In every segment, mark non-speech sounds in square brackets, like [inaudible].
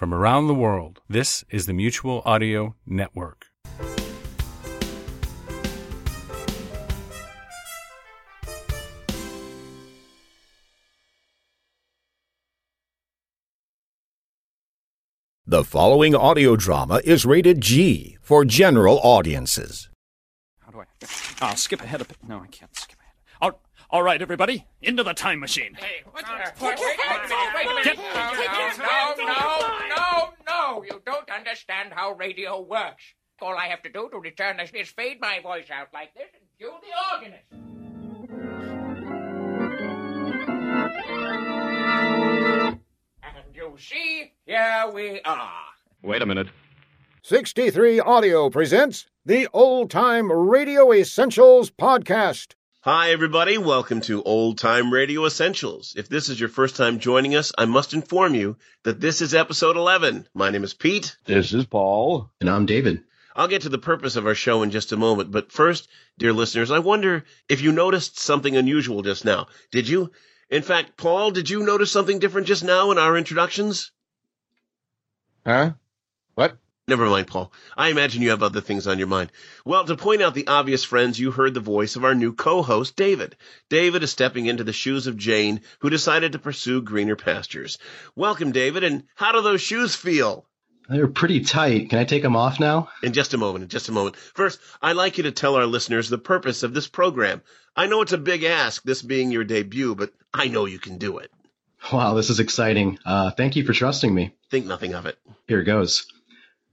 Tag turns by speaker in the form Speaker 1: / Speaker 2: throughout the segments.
Speaker 1: from around the world. This is the Mutual Audio Network.
Speaker 2: The following audio drama is rated G for general audiences.
Speaker 3: How do I? I'll skip ahead a bit. No, I can't skip ahead. All, all right, everybody, into the time machine.
Speaker 4: Hey, what's that? Wait, wait, wait, wait, wait, wait, no, no, no, no, no, you don't understand how radio works. All I have to do to return this is fade my voice out like this and cue the organist. And you see, here we are.
Speaker 5: Wait a minute.
Speaker 2: 63 Audio presents the Old Time Radio Essentials Podcast.
Speaker 6: Hi, everybody. Welcome to Old Time Radio Essentials. If this is your first time joining us, I must inform you that this is episode 11. My name is Pete.
Speaker 5: This is Paul.
Speaker 7: And I'm David.
Speaker 6: I'll get to the purpose of our show in just a moment, but first, dear listeners, I wonder if you noticed something unusual just now. Did you? In fact, Paul, did you notice something different just now in our introductions?
Speaker 5: Huh? What?
Speaker 6: Never mind, Paul. I imagine you have other things on your mind. Well, to point out the obvious, friends, you heard the voice of our new co-host, David. David is stepping into the shoes of Jane, who decided to pursue greener pastures. Welcome, David, and how do those shoes feel?
Speaker 7: They're pretty tight. Can I take them off now?
Speaker 6: In just a moment, in just a moment. First, I'd like you to tell our listeners the purpose of this program. I know it's a big ask, this being your debut, but I know you can do it.
Speaker 7: Wow, this is exciting. Uh, thank you for trusting me.
Speaker 6: Think nothing of it.
Speaker 7: Here goes.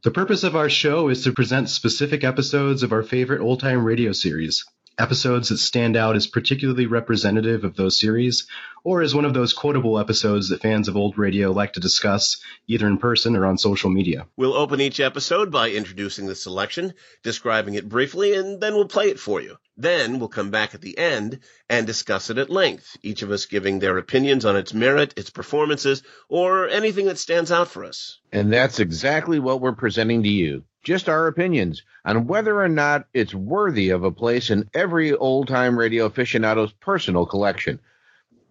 Speaker 7: The purpose of our show is to present specific episodes of our favorite old time radio series. Episodes that stand out as particularly representative of those series, or as one of those quotable episodes that fans of old radio like to discuss, either in person or on social media.
Speaker 6: We'll open each episode by introducing the selection, describing it briefly, and then we'll play it for you. Then we'll come back at the end and discuss it at length, each of us giving their opinions on its merit, its performances, or anything that stands out for us.
Speaker 5: And that's exactly what we're presenting to you. Just our opinions on whether or not it's worthy of a place in every old time radio aficionado's personal collection.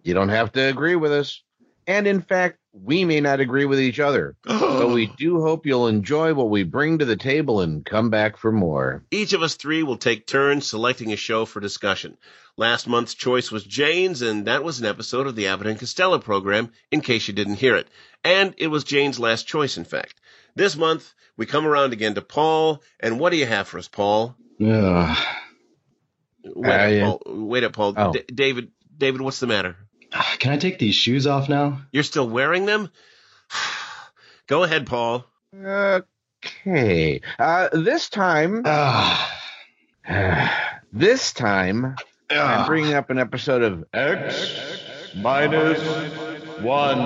Speaker 5: You don't have to agree with us. And in fact, we may not agree with each other. [gasps] but we do hope you'll enjoy what we bring to the table and come back for more.
Speaker 6: Each of us three will take turns selecting a show for discussion. Last month's choice was Jane's, and that was an episode of the Abbott and Costello program, in case you didn't hear it. And it was Jane's last choice, in fact. This month, we come around again to Paul, and what do you have for us, Paul?
Speaker 7: Ugh.
Speaker 6: Wait
Speaker 5: Uh,
Speaker 6: up,
Speaker 5: yeah.
Speaker 6: Paul. Wait up, Paul.
Speaker 5: Oh.
Speaker 6: D- David, David, what's the matter? [sighs]
Speaker 7: Can I take these shoes off now?
Speaker 6: You're still wearing them? [sighs] Go ahead, Paul.
Speaker 5: Okay. Uh, this time,
Speaker 7: Ugh. [sighs]
Speaker 5: this time, I'm bringing up an episode of X minus one.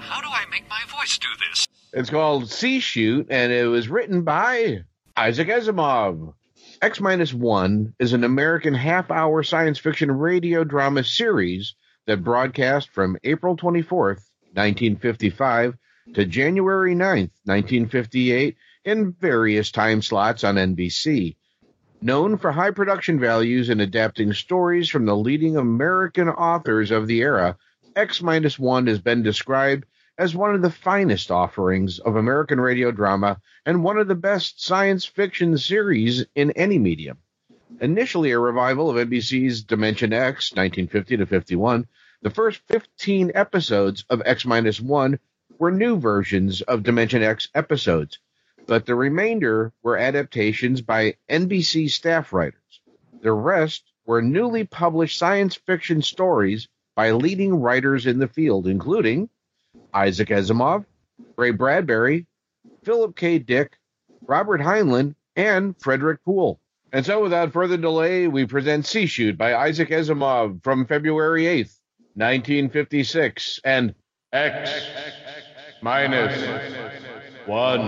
Speaker 8: How do I make my voice do this?
Speaker 5: It's called C-Chute, and it was written by Isaac Asimov. X minus one is an American half-hour science fiction radio drama series that broadcast from April 24th, 1955 to January 9th, 1958 in various time slots on NBC. Known for high production values and adapting stories from the leading American authors of the era, X minus one has been described as one of the finest offerings of American radio drama and one of the best science fiction series in any medium. Initially a revival of NBC's Dimension X, 1950 to 51, the first 15 episodes of X minus one were new versions of Dimension X episodes, but the remainder were adaptations by NBC staff writers. The rest were newly published science fiction stories by leading writers in the field, including Isaac Asimov, Ray Bradbury, Philip K. Dick, Robert Heinlein, and Frederik Pohl. And so, without further delay, we present C-Chute by Isaac Asimov from February 8th, 1956, and X minus one.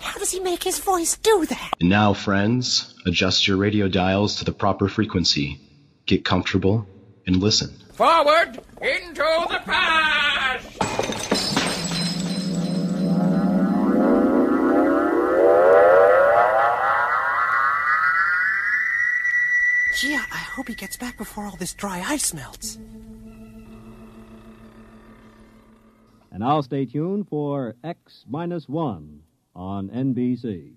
Speaker 9: How does he make his voice do that?
Speaker 7: And now, friends, adjust your radio dials to the proper frequency. Get comfortable and listen.
Speaker 4: Forward into the past!
Speaker 9: Gee, I hope he gets back before all this dry ice melts.
Speaker 10: And now stay tuned for X minus one on NBC.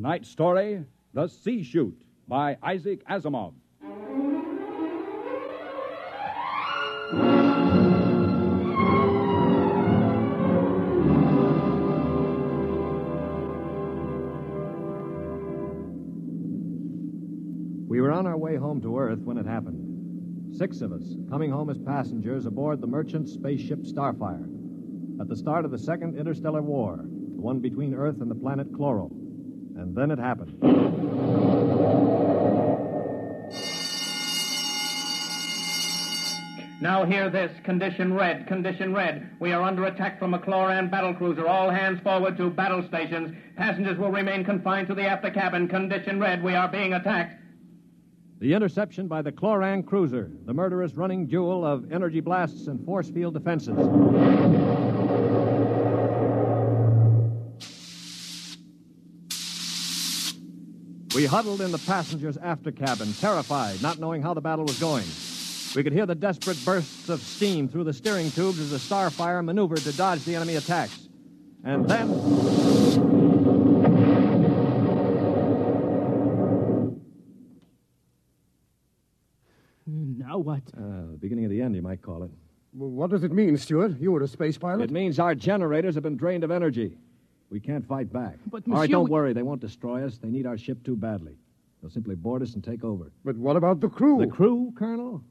Speaker 11: Tonight's story The C-Chute by Isaac Asimov.
Speaker 12: We were on our way home to Earth when it happened. Six of us, coming home as passengers aboard the merchant spaceship Starfire. At the start of the Second Interstellar War, the one between Earth and the planet Chloro. And then it happened.
Speaker 13: Now hear this. Condition red. Condition red. We are under attack from a Chloran battle cruiser. All hands forward to battle stations. Passengers will remain confined to the after cabin. Condition red. We are being attacked.
Speaker 12: The interception by the Chloran cruiser, the murderous running duel of energy blasts and force field defenses. We huddled in the passengers' after cabin, terrified, not knowing how the battle was going. We could hear the desperate bursts of steam through the steering tubes as the Starfire maneuvered to dodge the enemy attacks. And then.
Speaker 14: Now what?
Speaker 12: Uh, the beginning of the end, you might call it.
Speaker 15: Well, what does it mean, Stuart? You were a space pilot?
Speaker 12: It means our generators have been drained of energy. We can't fight back.
Speaker 14: But,
Speaker 12: All right, don't
Speaker 14: we-
Speaker 12: worry. They won't destroy us. They need our ship too badly. They'll simply board us and take over.
Speaker 15: But what about the crew?
Speaker 12: The crew, Colonel?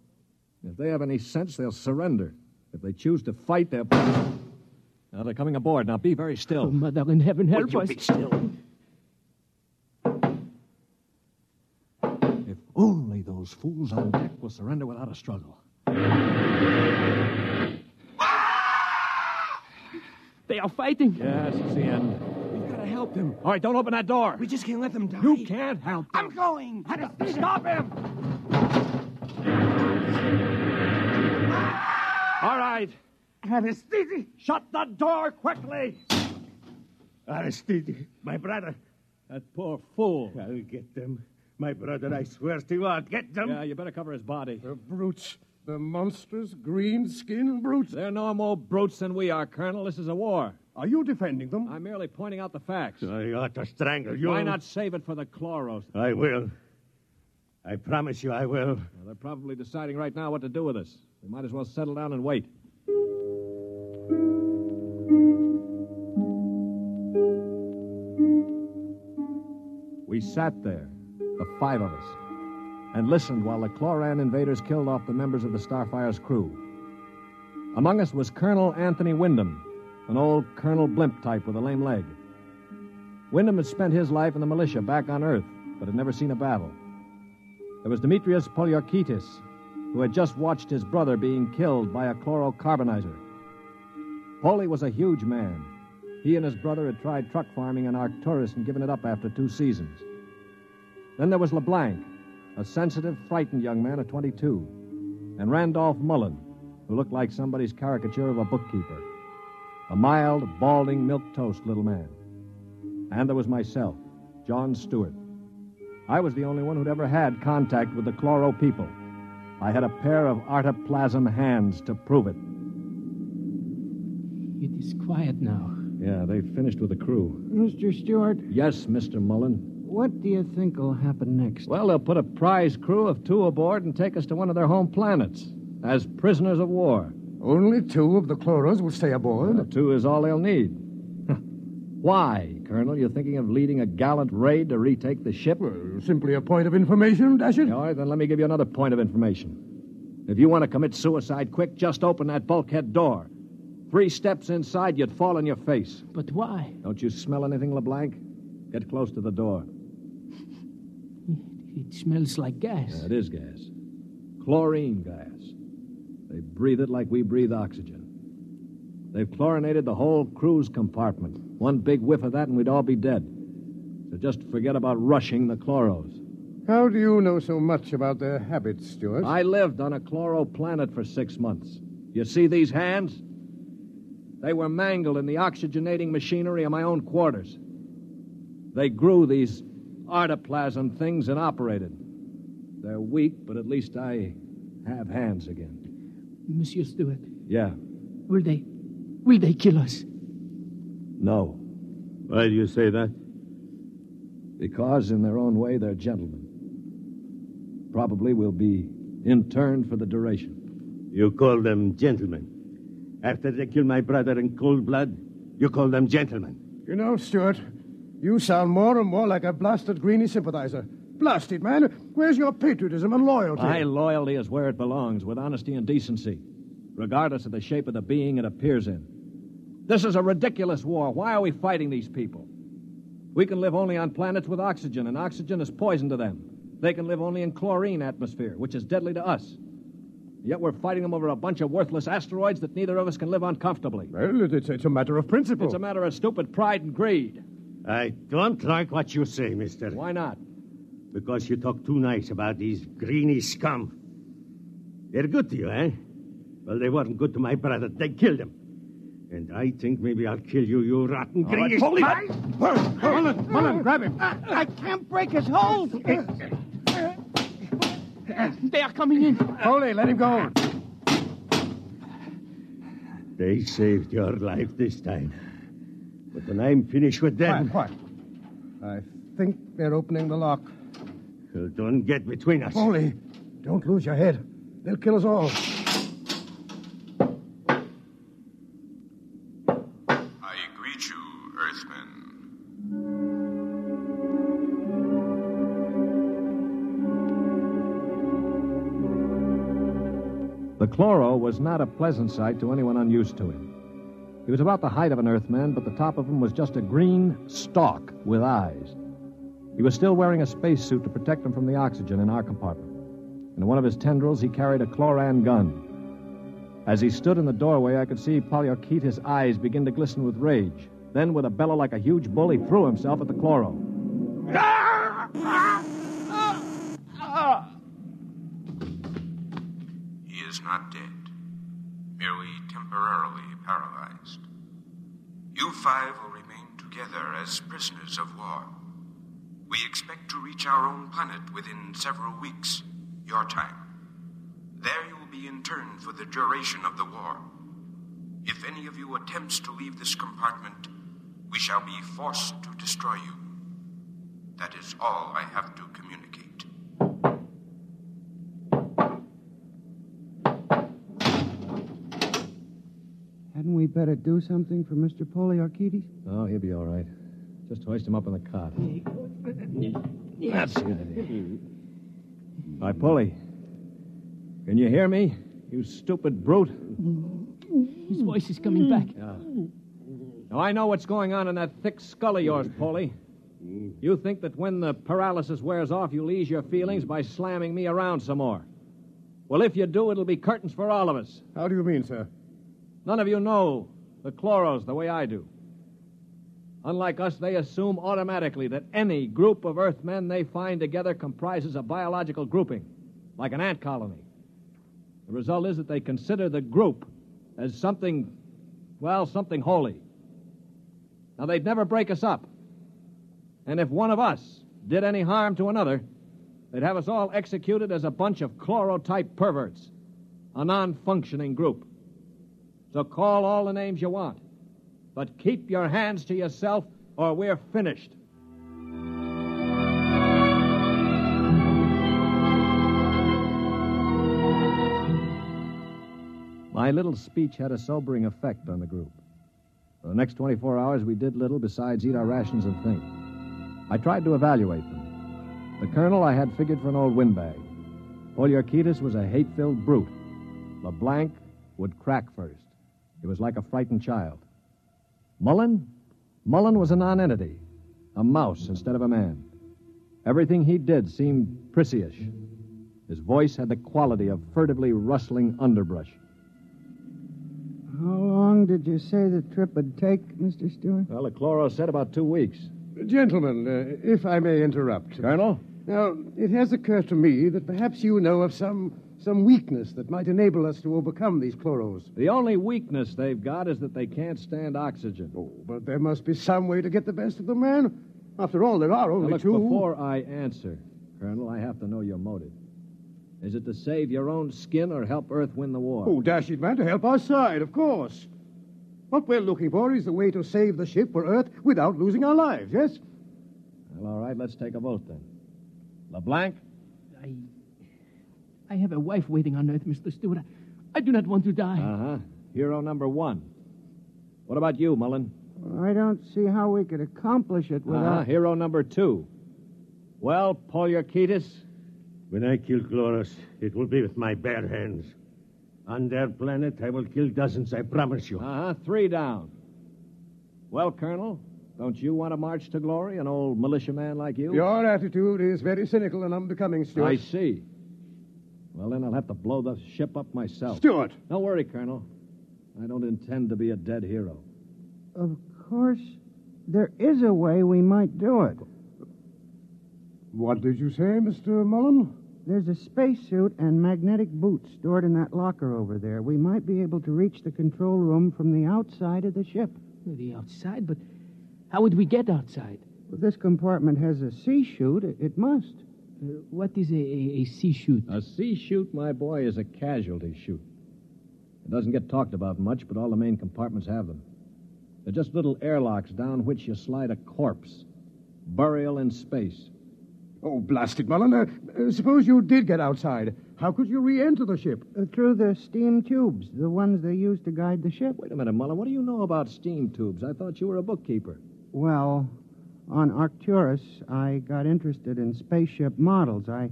Speaker 12: If they have any sense, they'll surrender. If they choose to fight, they'll. Now they're coming aboard. Now be very still.
Speaker 14: Oh, Mother in heaven, help
Speaker 12: Would you
Speaker 14: us.
Speaker 12: be still? If only those fools on deck will surrender without a struggle.
Speaker 14: They are fighting.
Speaker 12: Yes, it's the end.
Speaker 14: We've got to help them.
Speaker 12: All right, don't open that door.
Speaker 14: We just can't let them die.
Speaker 12: You can't help them.
Speaker 14: I'm going.
Speaker 12: Stop him! All right.
Speaker 14: Aristide.
Speaker 12: Shut the door quickly.
Speaker 16: Aristide, my brother.
Speaker 12: That poor fool.
Speaker 16: I'll get them. My brother, I swear to you, I'll get them.
Speaker 12: Yeah, you better cover his body.
Speaker 15: The brutes. The monstrous green skinned brutes.
Speaker 12: They're no more brutes than we are, Colonel. This is a war.
Speaker 15: Are you defending them?
Speaker 12: I'm merely pointing out the facts.
Speaker 16: I ought to strangle you.
Speaker 12: Why not save it for the Chloros?
Speaker 16: I will. I promise you I will.
Speaker 12: Well, they're probably deciding right now what to do with us. We might as well settle down and wait. We sat there, the five of us, and listened while the Chloran invaders killed off the members of the Starfire's crew. Among us was Colonel Anthony Wyndham, an old Colonel Blimp type with a lame leg. Wyndham had spent his life in the militia back on Earth, but had never seen a battle. There was Demetrius Polyorketes, who had just watched his brother being killed by a chlorocarbonizer. Polly was a huge man. He and his brother had tried truck farming in Arcturus and given it up after two seasons. Then there was LeBlanc, a sensitive, frightened young man of 22, and Randolph Mullen, who looked like somebody's caricature of a bookkeeper. A mild, balding, milk-toast little man. And there was myself, John Stewart. I was the only one who'd ever had contact with the Chloro people. I had a pair of artiplasm hands to prove it.
Speaker 14: It's quiet now.
Speaker 12: Yeah, they've finished with the crew.
Speaker 17: Mr. Stewart,
Speaker 12: Yes, Mr. Mullen.
Speaker 17: What do you think will happen next?
Speaker 12: Well, they'll put a prize crew of two aboard and take us to one of their home planets as prisoners of war.
Speaker 15: Only two of the Chloros will stay aboard.
Speaker 12: Well, two is all they'll need. [laughs] Why, Colonel? You're thinking of leading a gallant raid to retake the ship?
Speaker 15: Well, Simply a point of information, Dasher.
Speaker 12: All right, then let me give you another point of information. If you want to commit suicide quick, just open that bulkhead door. Three steps inside, you'd fall on your face.
Speaker 14: But why?
Speaker 12: Don't you smell anything, LeBlanc? Get close to the door.
Speaker 14: It smells like gas.
Speaker 12: Yeah, it is gas. Chlorine gas. They breathe it like we breathe oxygen. They've chlorinated the whole crew's compartment. One big whiff of that and we'd all be dead. So just forget about rushing the chloros.
Speaker 15: How do you know so much about their habits, Stewart?
Speaker 12: I lived on a chloro planet for six months. You see these hands? They were mangled in the oxygenating machinery of my own quarters. They grew these artiplasm things and operated. They're weak, but at least I have hands again.
Speaker 14: Monsieur Stewart,
Speaker 12: Yeah.
Speaker 14: will they. will they kill us?
Speaker 12: No.
Speaker 16: Why do you say that?
Speaker 12: Because, in their own way, they're gentlemen. Probably will be interned for the duration.
Speaker 16: You call them gentlemen. After they kill my brother in cold blood, you call them gentlemen.
Speaker 15: You know, Stewart, you sound more and more like a blasted Greenie sympathizer. Blasted, man. Where's your patriotism and loyalty?
Speaker 12: My loyalty is where it belongs, with honesty and decency, regardless of the shape of the being it appears in. This is a ridiculous war. Why are we fighting these people? We can live only on planets with oxygen, and oxygen is poison to them. They can live only in chlorine atmosphere, which is deadly to us. Yet we're fighting them over a bunch of worthless asteroids that neither of us can live on comfortably.
Speaker 15: Well, it's, it's a matter of principle.
Speaker 12: It's a matter of stupid pride and greed.
Speaker 16: I don't like what you say, mister.
Speaker 12: Why not?
Speaker 16: Because you talk too nice about these greeny scum. They're good to you, eh? Well, they weren't good to my brother. They killed him. And I think maybe I'll kill you, you rotten
Speaker 15: All right,
Speaker 16: greeny...
Speaker 15: hold him. Mullen, Mullen, grab him.
Speaker 14: I can't break his hold. they are coming in.
Speaker 15: Foley, let him go.
Speaker 16: They saved your life this time. But when I'm finished with them...
Speaker 15: Quiet, quiet. I think they're opening the lock.
Speaker 16: Well, don't get between us.
Speaker 15: Foley, don't lose your head. They'll kill us all.
Speaker 18: I greet you, Earthmen.
Speaker 12: The chloro was not a pleasant sight to anyone unused to him. He was about the height of an Earthman, but the top of him was just a green stalk with eyes. He was still wearing a spacesuit to protect him from the oxygen in our compartment. In one of his tendrils, he carried a chloran gun. As he stood in the doorway, I could see Polyorketes' eyes begin to glisten with rage. Then, with a bellow like a huge bull, he threw himself at the chloro.
Speaker 18: He is not dead, merely temporarily paralyzed. You five will remain together as prisoners of war. We expect to reach our own planet within several weeks, your time. There you will be interned for the duration of the war. If any of you attempts to leave this compartment, we shall be forced to destroy you. That is all I have to communicate.
Speaker 17: Hadn't we better do something for Mr. Polyorketes?
Speaker 12: Oh, he'll be all right. Just hoist him up in the cot. [laughs] That's good. Hi, Polly. Can you hear me? You stupid brute.
Speaker 14: His voice is coming back.
Speaker 12: Yeah. Now, I know what's going on in that thick skull of yours, Polly. You think that when the paralysis wears off, you'll ease your feelings by slamming me around some more. Well, if you do, it'll be curtains for all of us.
Speaker 15: How do you mean, sir?
Speaker 12: None of you know the chloros the way I do. Unlike us, they assume automatically that any group of Earthmen they find together comprises a biological grouping, like an ant colony. The result is that they consider the group as something, well, something holy. Now, they'd never break us up. And if one of us did any harm to another, they'd have us all executed as a bunch of chlorotype perverts, a non functioning group. So call all the names you want But keep your hands to yourself, or we're finished. My little speech had a sobering effect on the group. For the next 24 hours, we did little besides eat our rations and think. I tried to evaluate them. The colonel I had figured for an old windbag. Polyorketes was a hate filled brute. LeBlanc would crack first. He was like a frightened child. Mullen? Mullen was a nonentity, a mouse instead of a man. Everything he did seemed prissyish. His voice had the quality of furtively rustling underbrush.
Speaker 17: How long did you say the trip would take, Mr. Stewart?
Speaker 12: Well, the chloro said about two weeks.
Speaker 15: Gentlemen, uh, if I may interrupt.
Speaker 12: Colonel?
Speaker 15: Now, it has occurred to me that perhaps you know of some some weakness that might enable us to overcome these chloros.
Speaker 12: The only weakness they've got is that they can't stand oxygen.
Speaker 15: Oh, but there must be some way to get the best of them, man. After all, there are only
Speaker 12: now, look,
Speaker 15: two.
Speaker 12: Before I answer, Colonel, I have to know your motive. Is it to save your own skin or help Earth win the war?
Speaker 15: Oh, dash it, man, to help our side, of course. What we're looking for is the way to save the ship for Earth without losing our lives, yes?
Speaker 12: Well, all right, let's take a vote then. LeBlanc?
Speaker 14: I. I have a wife waiting on Earth, Mr. Stewart. I, I do not want to die.
Speaker 12: Uh huh. Hero number one. What about you, Mullen?
Speaker 17: I don't see how we could accomplish it without.
Speaker 12: Uh-huh. Hero number two. Well, Polyorketes?
Speaker 16: When I kill Chloros, it will be with my bare hands. On their planet, I will kill dozens, I promise you.
Speaker 12: Uh huh. Three down. Well, Colonel, don't you want to march to glory, an old militiaman like you?
Speaker 15: Your attitude is very cynical and unbecoming, Stuart.
Speaker 12: I see. Well, then I'll have to blow the ship up myself.
Speaker 15: Stuart!
Speaker 12: Don't worry, Colonel. I don't intend to be a dead hero.
Speaker 17: Of course, there is a way we might do it.
Speaker 15: What did you say, Mr. Mullen?
Speaker 17: There's a spacesuit and magnetic boots stored in that locker over there. We might be able to reach the control room from the outside of the ship.
Speaker 14: The outside? But how would we get outside?
Speaker 17: Well, this compartment has a C-chute. It, it must.
Speaker 14: Uh, what is a, a, a C-chute?
Speaker 12: A C-chute, my boy, is a casualty chute. It doesn't get talked about much, but all the main compartments have them. They're just little airlocks down which you slide a corpse. Burial in space.
Speaker 15: Oh, blast it, Mullen. Uh, uh, suppose you did get outside. How could you re enter the ship?
Speaker 17: Uh, through the steam tubes, the ones they use to guide the ship.
Speaker 12: Wait a minute, Mullen. What do you know about steam tubes? I thought you were a bookkeeper.
Speaker 17: Well, on Arcturus, I got interested in spaceship models. I,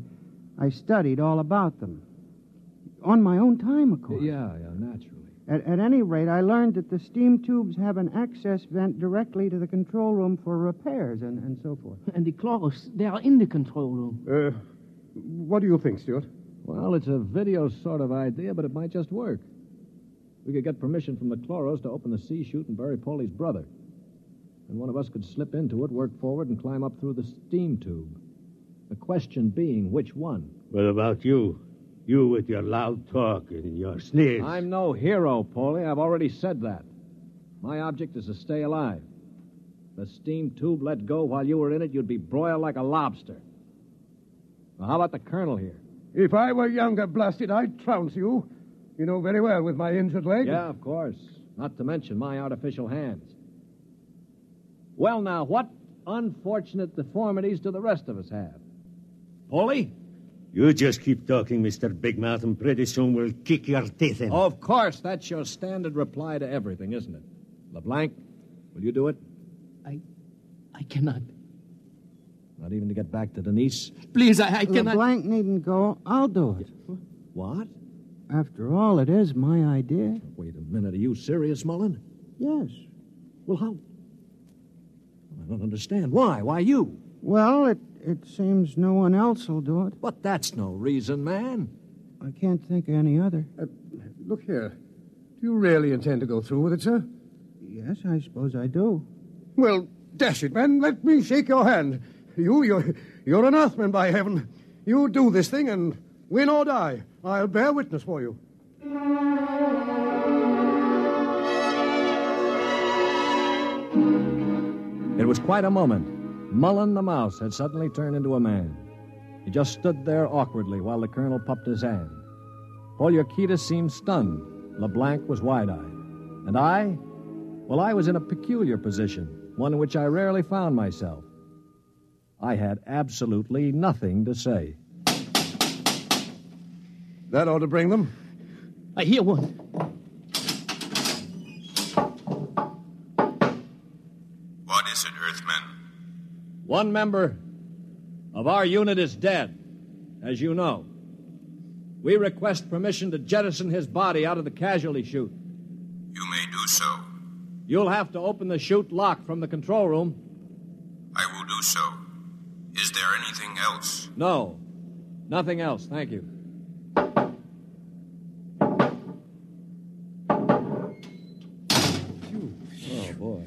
Speaker 17: I studied all about them. On my own time, of course.
Speaker 12: Yeah, yeah, naturally.
Speaker 17: At, at, any rate, I learned that the steam tubes have an access vent directly to the control room for repairs and, and so forth.
Speaker 14: And the chloros, they are in the control room.
Speaker 15: Uh, what do you think, Stuart?
Speaker 12: Well, it's a video sort of idea, but it might just work. We could get permission from the chloros to open the C-chute and bury Polly's brother. And one of us could slip into it, work forward, and climb up through the steam tube. The question being, which one?
Speaker 16: What about you? You with your loud talk and your sneers.
Speaker 12: I'm no hero, Polly. I've already said that. My object is to stay alive. The steam tube let go while you were in it, you'd be broiled like a lobster. Now, how about the colonel here?
Speaker 15: If I were younger, blasted, I'd trounce you. You know very well with my injured leg.
Speaker 12: Yeah, of course. Not to mention my artificial hands. Well, now, what unfortunate deformities do the rest of us have? Polly?
Speaker 16: You just keep talking, Mr. Big Mouth, and pretty soon we'll kick your teeth in.
Speaker 12: Of course, that's your standard reply to everything, isn't it? LeBlanc, will you do it?
Speaker 14: I. I cannot.
Speaker 12: Not even to get back to Denise?
Speaker 14: Please, I, I cannot.
Speaker 17: LeBlanc needn't go. I'll do it.
Speaker 12: What?
Speaker 17: After all, it is my idea.
Speaker 12: Wait a minute. Are you serious, Mullen?
Speaker 17: Yes.
Speaker 12: Well, how? I don't understand. Why? Why you?
Speaker 17: Well, it, it seems no one else will do it.
Speaker 12: But that's no reason, man.
Speaker 17: I can't think of any other.
Speaker 15: Uh, look here. Do you really intend to go through with it, sir?
Speaker 17: Yes, I suppose I do.
Speaker 15: Well, dash it, man. Let me shake your hand. You, you're, you're an Earthman, by heaven. You do this thing and win or die. I'll bear witness for you.
Speaker 12: It was quite a moment. Mullen the mouse had suddenly turned into a man. He just stood there awkwardly while the colonel puffed his hand. Polyorketes seemed stunned. LeBlanc was wide eyed. And I? Well, I was in a peculiar position, one in which I rarely found myself. I had absolutely nothing to say.
Speaker 15: That ought to bring them.
Speaker 14: I hear one.
Speaker 18: What is it, Earthman?
Speaker 12: One member of our unit is dead, as you know. We request permission to jettison his body out of the casualty chute.
Speaker 18: You may do so.
Speaker 12: You'll have to open the chute lock from the control room.
Speaker 18: I will do so. Is there anything else?
Speaker 12: No, nothing else. Thank you. Oh, boy.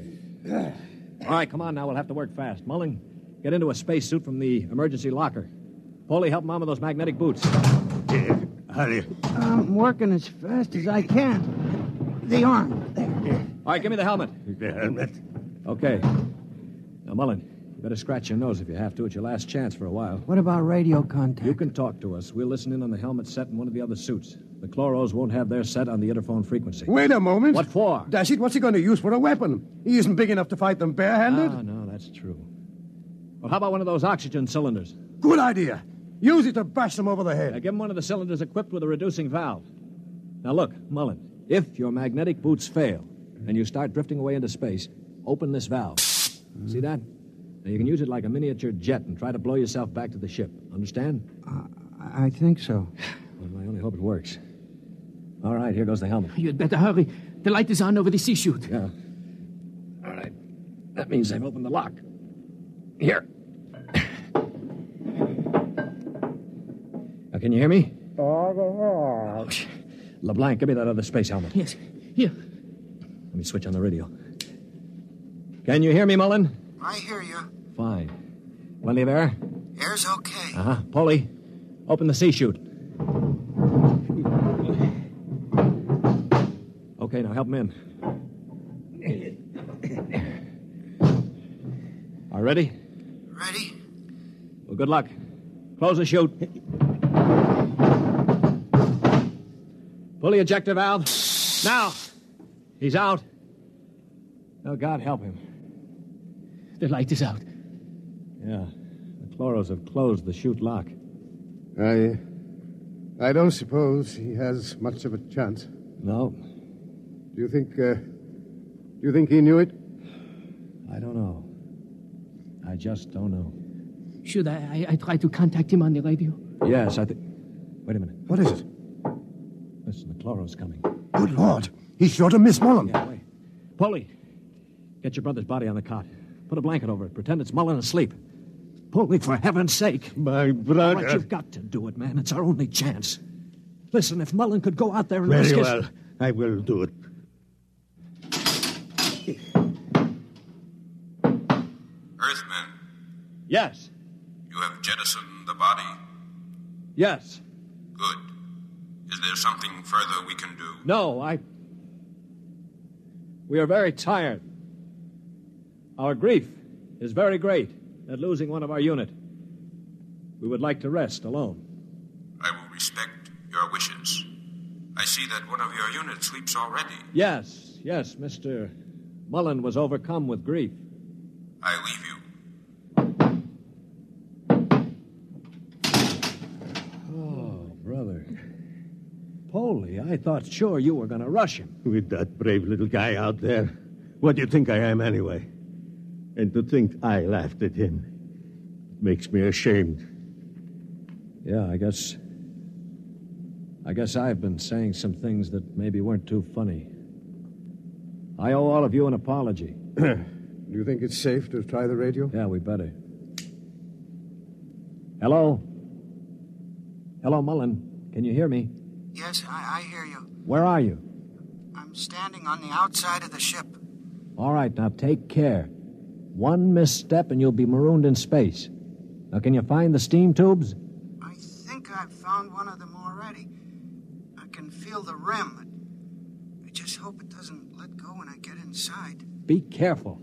Speaker 12: All right, come on now. We'll have to work fast. Mullen, get into a spacesuit from the emergency locker. Polly, help Mom with those magnetic boots.
Speaker 16: Yeah, Hurry.
Speaker 17: I'm working as fast as I can. The arm. There.
Speaker 12: All right, give me the helmet.
Speaker 16: The helmet.
Speaker 12: Okay. Now, Mullen, you better scratch your nose if you have to. It's your last chance for a while.
Speaker 17: What about radio contact?
Speaker 12: You can talk to us. We'll listen in on the helmet set in one of the other suits. The chloros won't have their set on the interphone frequency.
Speaker 15: Wait a moment.
Speaker 12: What for?
Speaker 15: Dash it, what's he going to use for a weapon? He isn't big enough to fight them barehanded.
Speaker 12: Ah, no, that's true. Well, how about one of those oxygen cylinders?
Speaker 15: Good idea. Use it to bash them over the head.
Speaker 12: Now, give him one of the cylinders equipped with a reducing valve. Now, look, Mullen, if your magnetic boots fail and you start drifting away into space, open this valve. See that? Now, you can use it like a miniature jet and try to blow yourself back to the ship. Understand?
Speaker 17: I think so. [sighs]
Speaker 12: Well, I only hope it works. All right, here goes the helmet.
Speaker 14: You'd better hurry. The light is on over the C-chute.
Speaker 12: Yeah. All right. That means I've opened the lock. Here. Now, can you hear me? Oh, LeBlanc, give me that other space helmet.
Speaker 14: Yes. Here.
Speaker 12: Let me switch on the radio. Can you hear me, Mullen?
Speaker 17: I hear you.
Speaker 12: Fine. Plenty of air?
Speaker 17: Air's okay.
Speaker 12: Uh huh. Polly, open the C-chute. Okay, now help him in. Are ready?
Speaker 17: Ready?
Speaker 12: Well, good luck. Close the chute. Pull the ejector valve. Now. He's out. Oh, God help him.
Speaker 14: The light is out.
Speaker 12: Yeah. The chloros have closed the chute lock.
Speaker 15: I. I don't suppose he has much of a chance.
Speaker 12: No,
Speaker 15: Do you think. Uh, do you think he knew it?
Speaker 12: I don't know. I just don't know.
Speaker 14: Should I, I, I try to contact him on the radio?
Speaker 12: Yes, I think. Wait a minute.
Speaker 15: What is it?
Speaker 12: Listen, the chloros coming.
Speaker 15: Good Lord. He's sure to miss Mullen.
Speaker 12: Yeah, wait. Polly, get your brother's body on the cot. Put a blanket over it. Pretend it's Mullen asleep. Polly, for heaven's sake.
Speaker 16: My
Speaker 12: All
Speaker 16: brother.
Speaker 12: right, you've got to do it, man. It's our only chance. Listen, if Mullen could go out there and
Speaker 16: Very
Speaker 12: risk his-
Speaker 16: well. I will do it.
Speaker 18: Earthman,
Speaker 12: Yes.
Speaker 18: you have jettisoned the body.
Speaker 12: Yes.
Speaker 18: Good. Is there something further we can do?
Speaker 12: No, I. We are very tired. Our grief is very great at losing one of our unit. We would like to rest alone.
Speaker 18: I will respect your wishes. I see that one of your units sleeps already.
Speaker 12: Yes, yes, Mr. Mullen was overcome with grief.
Speaker 18: I leave you.
Speaker 12: Oh, brother. Polly, I thought sure you were going to rush him.
Speaker 16: With that brave little guy out there. What do you think I am, anyway? And to think I laughed at him makes me ashamed.
Speaker 12: Yeah, I guess. I guess I've been saying some things that maybe weren't too funny. I owe all of you an apology. [clears throat]
Speaker 15: Do you think it's safe to try the radio?
Speaker 12: Yeah, we better. Hello? Hello, Mullen. Can you hear me?
Speaker 17: Yes, I, I hear you.
Speaker 12: Where are you?
Speaker 17: I'm standing on the outside of the ship.
Speaker 12: All right, now take care. One misstep and you'll be marooned in space. Now, can you find the steam tubes?
Speaker 17: I think I've found one of them already. I can feel the rim. I just hope it doesn't let go when I get inside.
Speaker 12: Be careful.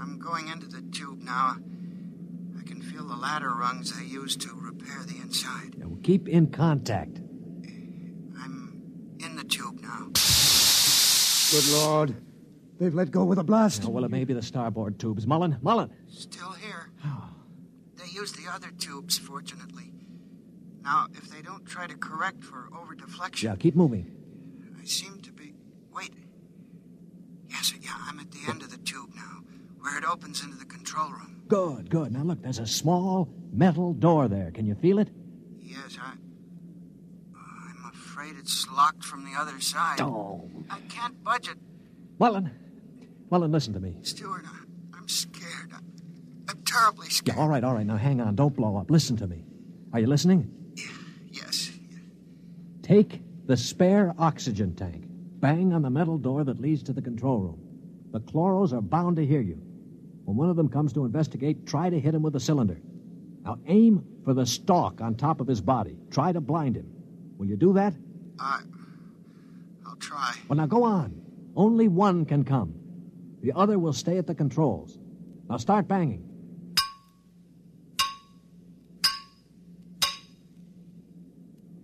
Speaker 17: I'm going into the tube now. I can feel the ladder rungs they use to repair the inside.
Speaker 12: Now, keep in contact.
Speaker 17: I'm in the tube now.
Speaker 15: Good Lord. They've let go with a blast.
Speaker 12: Oh, well, it may be the starboard tubes. Mullen, Mullen.
Speaker 17: Still here. They use the other tubes, fortunately. Now, if they don't try to correct for over deflection,
Speaker 12: Yeah, keep moving.
Speaker 17: I seem to be. Wait. Yes, yeah, I'm at the end of the tube now, where it opens into the control room.
Speaker 12: Good, good. Now look, there's a small metal door there. Can you feel it?
Speaker 17: Yes, I. I'm afraid it's locked from the other side.
Speaker 12: Oh.
Speaker 17: I can't budge it.
Speaker 12: Mullen, Mullen, uh, listen to me.
Speaker 17: Stewart, I, I'm scared. I, I'm terribly scared.
Speaker 12: Yeah, all right, all right. Now hang on. Don't blow up. Listen to me. Are you listening?
Speaker 17: Yeah, Yes.
Speaker 12: Take the spare oxygen tank. Bang on the metal door that leads to the control room. The chloros are bound to hear you. When one of them comes to investigate, try to hit him with a cylinder. Now aim for the stalk on top of his body. Try to blind him. Will you do that?
Speaker 17: I. I'll try.
Speaker 12: Well, now go on. Only one can come. The other will stay at the controls. Now start banging.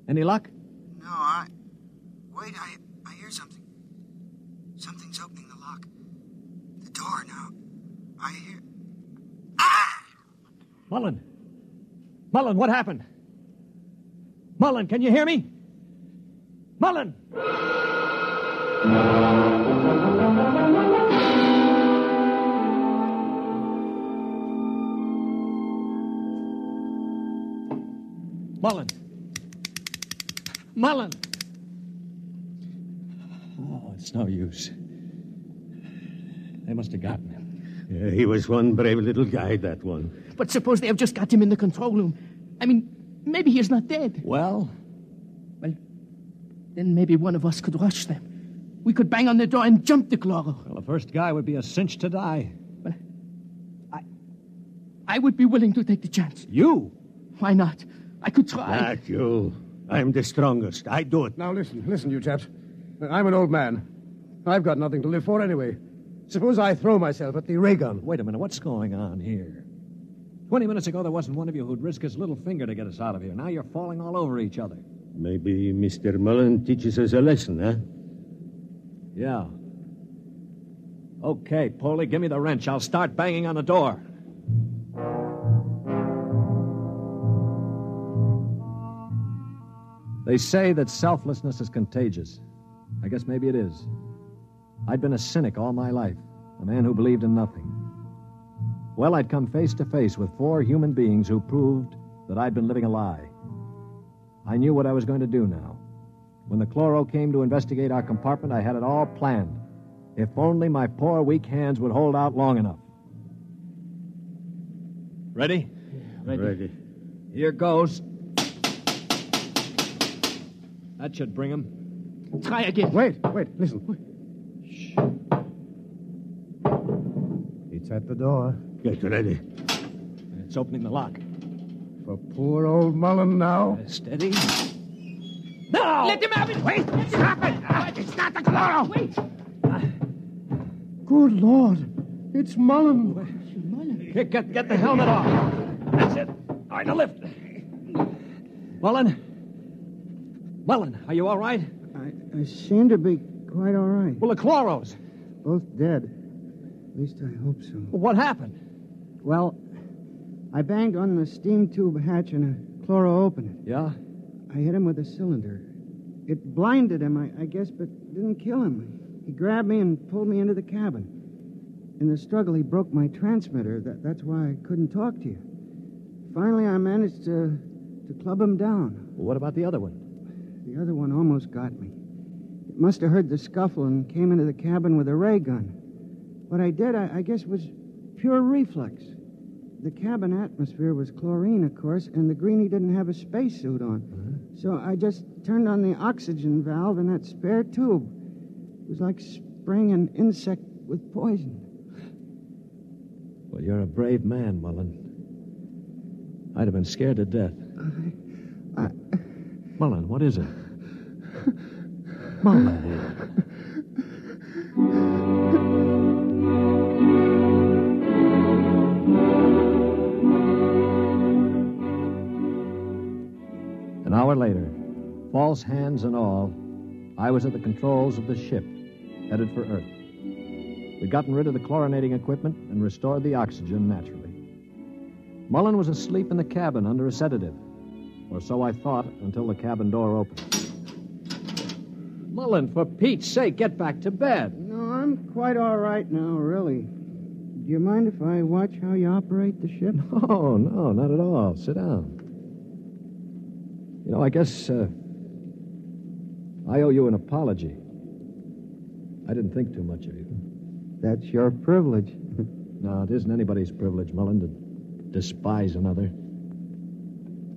Speaker 12: Any luck?
Speaker 17: No, I. Wait, I. I hear something. Something's opening the lock. The door now. I hear. Ah!
Speaker 12: Mullen. Mullen, what happened? Mullen, can you hear me? Mullen! Mullen. Mullen! Oh, it's no use. They must have gotten him.
Speaker 16: Yeah, he was one brave little guy, that one.
Speaker 14: But suppose they have just got him in the control room. I mean, maybe he's not dead.
Speaker 12: Well?
Speaker 14: Well, then maybe one of us could rush them. We could bang on the door and jump the chloro.
Speaker 12: Well, the first guy would be a cinch to die.
Speaker 14: Well, I. I would be willing to take the chance.
Speaker 12: You?
Speaker 14: Why not? I could try.
Speaker 16: Not you. I'm the strongest. I do it.
Speaker 15: Now listen, listen, you chaps. I'm an old man. I've got nothing to live for anyway. Suppose I throw myself at the ray gun.
Speaker 12: Wait a minute, what's going on here? Twenty minutes ago, there wasn't one of you who'd risk his little finger to get us out of here. Now you're falling all over each other.
Speaker 16: Maybe Mr. Mullen teaches us a lesson, huh?
Speaker 12: Yeah. Okay, Polly, give me the wrench. I'll start banging on the door. They say that selflessness is contagious. I guess maybe it is. I'd been a cynic all my life, a man who believed in nothing. Well, I'd come face to face with four human beings who proved that I'd been living a lie. I knew what I was going to do now. When the chloro came to investigate our compartment, I had it all planned. If only my poor weak hands would hold out long enough. Ready?
Speaker 16: Ready.
Speaker 12: Here goes. That should bring him.
Speaker 14: Try again.
Speaker 15: Wait, wait, listen. Shh. It's at the door.
Speaker 16: Get ready.
Speaker 12: It's opening the lock.
Speaker 15: For poor old Mullen now.
Speaker 12: Uh, steady.
Speaker 14: No! Let him have it! Wait! Stop it! Ah, it's not the chloro! Wait! Ah.
Speaker 15: Good Lord. It's Mullen.
Speaker 12: Here, get, get the helmet off. That's it. All right, now lift. Mullen? Mullen, are you all right?
Speaker 17: I, I seem to be quite all right.
Speaker 12: Well, the chloros.
Speaker 17: Both dead. At least I hope so.
Speaker 12: Well, what happened?
Speaker 17: Well, I banged on the steam tube hatch and a chloro opened it.
Speaker 12: Yeah?
Speaker 17: I hit him with a cylinder. It blinded him, I, I guess, but didn't kill him. He grabbed me and pulled me into the cabin. In the struggle, he broke my transmitter. That, that's why I couldn't talk to you. Finally, I managed to, to club him down.
Speaker 12: Well, what about the other one?
Speaker 17: The other one almost got me. It must have heard the scuffle and came into the cabin with a ray gun. What I did, I, I guess, was pure reflex. The cabin atmosphere was chlorine, of course, and the greenie didn't have a spacesuit on. Mm-hmm. So I just turned on the oxygen valve in that spare tube. It was like spraying an insect with poison.
Speaker 12: Well, you're a brave man, Mullen. I'd have been scared to death. [laughs]
Speaker 17: I, I,
Speaker 12: Mullen, what is it? Mullen. An hour later, false hands and all, I was at the controls of the ship, headed for Earth. We'd gotten rid of the chlorinating equipment and restored the oxygen naturally. Mullen was asleep in the cabin under a sedative. Or so I thought until the cabin door opened. Mullen, for Pete's sake, get back to bed.
Speaker 17: No, I'm quite all right now, really. Do you mind if I watch how you operate the ship? [laughs]
Speaker 12: No, no, not at all. Sit down. You know, I guess uh, I owe you an apology. I didn't think too much of you.
Speaker 17: That's your privilege. [laughs]
Speaker 12: No, it isn't anybody's privilege, Mullen, to despise another.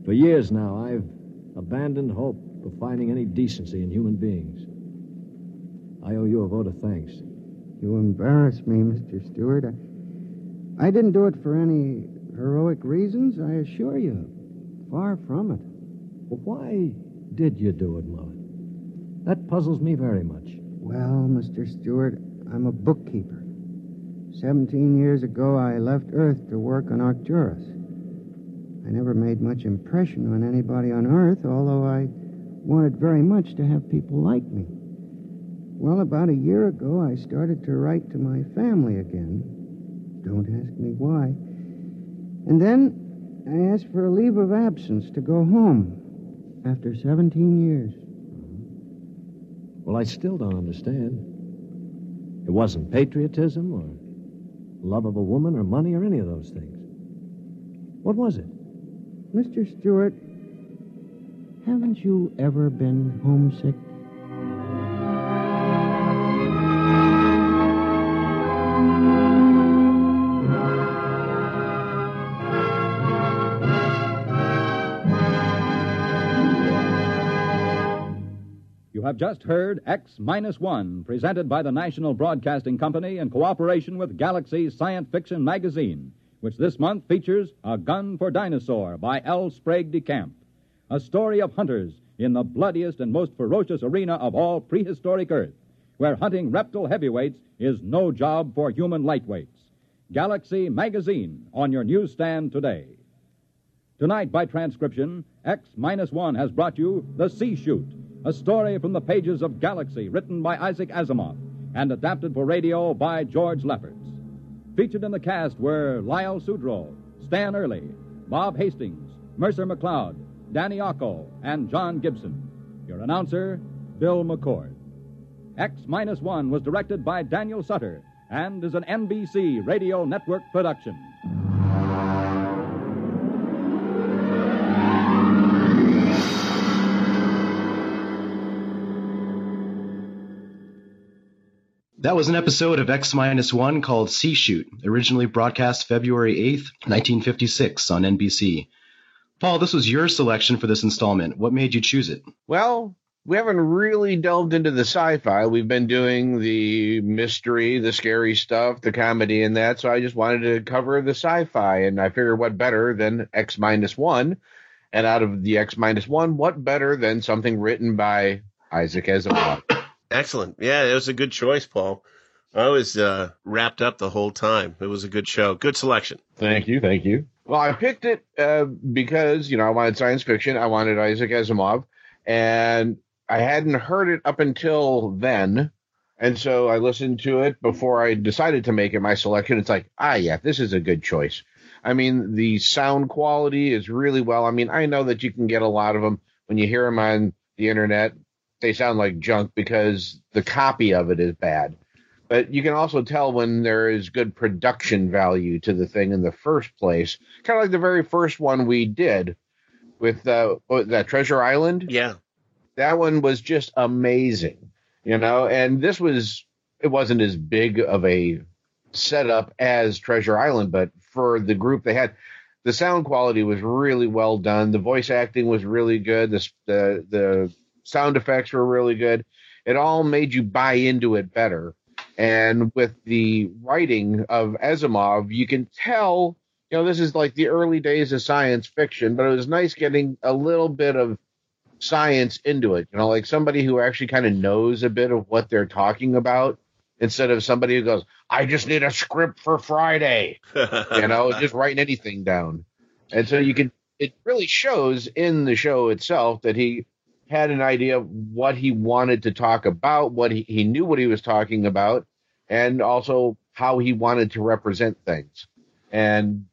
Speaker 12: For years now, I've abandoned hope of finding any decency in human beings. I owe you a vote of thanks.
Speaker 17: You embarrass me, Mr. Stewart. I, I didn't do it for any heroic reasons, I assure you. Far from it.
Speaker 12: Well, why did you do it, Mullen? That puzzles me very much.
Speaker 17: Well, Mr. Stewart, I'm a bookkeeper. Seventeen years ago, I left Earth to work on Arcturus. I never made much impression on anybody on Earth, although I wanted very much to have people like me. Well, about a year ago, I started to write to my family again. Don't ask me why. And then I asked for a leave of absence to go home after 17 years.
Speaker 12: Well, I still don't understand. It wasn't patriotism or love of a woman or money or any of those things. What was it?
Speaker 17: Mr. Stewart, haven't you ever been homesick?
Speaker 11: You have just heard X Minus One, presented by the National Broadcasting Company in cooperation with Galaxy Science Fiction Magazine, which this month features A Gun for Dinosaur by L. Sprague de Camp, a story of hunters in the bloodiest and most ferocious arena of all prehistoric Earth, where hunting reptile heavyweights is no job for human lightweights. Galaxy Magazine on your newsstand today. Tonight, by transcription, X Minus One has brought you The C-Chute, a story from the pages of Galaxy written by Isaac Asimov and adapted for radio by George Lefferts. Featured in the cast were Lyle Sudrow, Stan Early, Bob Hastings, Mercer McLeod, Danny Ocko, and John Gibson. Your announcer, Bill McCord. X Minus One was directed by Daniel Sutter and is an NBC Radio Network production.
Speaker 7: That was an episode of X Minus One called C-Chute, originally broadcast February 8th, 1956 on NBC. Paul, this was your selection for this installment. What made you choose it?
Speaker 5: Well, we haven't really delved into the sci-fi. We've been doing the mystery, the scary stuff, the comedy and that. So I just wanted to cover the sci-fi and I figured what better than X minus one. And out of the X minus one, what better than something written by Isaac Asimov?
Speaker 6: Excellent. Yeah, it was a good choice, Paul. I was uh, wrapped up the whole time. It was a good show. Good selection.
Speaker 5: Thank you. Thank you. Well, I picked it uh, because, you know, I wanted science fiction. I wanted Isaac Asimov. And I hadn't heard it up until then. And so I listened to it before I decided to make it my selection. It's like, ah, yeah, this is a good choice. I mean, the sound quality is really well. I mean, I know that you can get a lot of them when you hear them on the internet. They sound like junk because the copy of it is bad. But you can also tell when there is good production value to the thing in the first place. Kind of like the very first one we did with uh, that Treasure Island.
Speaker 6: Yeah.
Speaker 5: That one was just amazing, you know. And this was it wasn't as big of a setup as Treasure Island, but for the group they had, the sound quality was really well done. The voice acting was really good. The the, the sound effects were really good. It all made you buy into it better. And with the writing of Asimov, you can tell, you know, this is like the early days of science fiction, but it was nice getting a little bit of science into it. You know, like somebody who actually kind of knows a bit of what they're talking about instead of somebody who goes, I just need a script for Friday, [laughs] you know, just writing anything down. And so you can, it really shows in the show itself that he had an idea of what he wanted to talk about, what he, he knew what he was talking about, and also how he wanted to represent things. And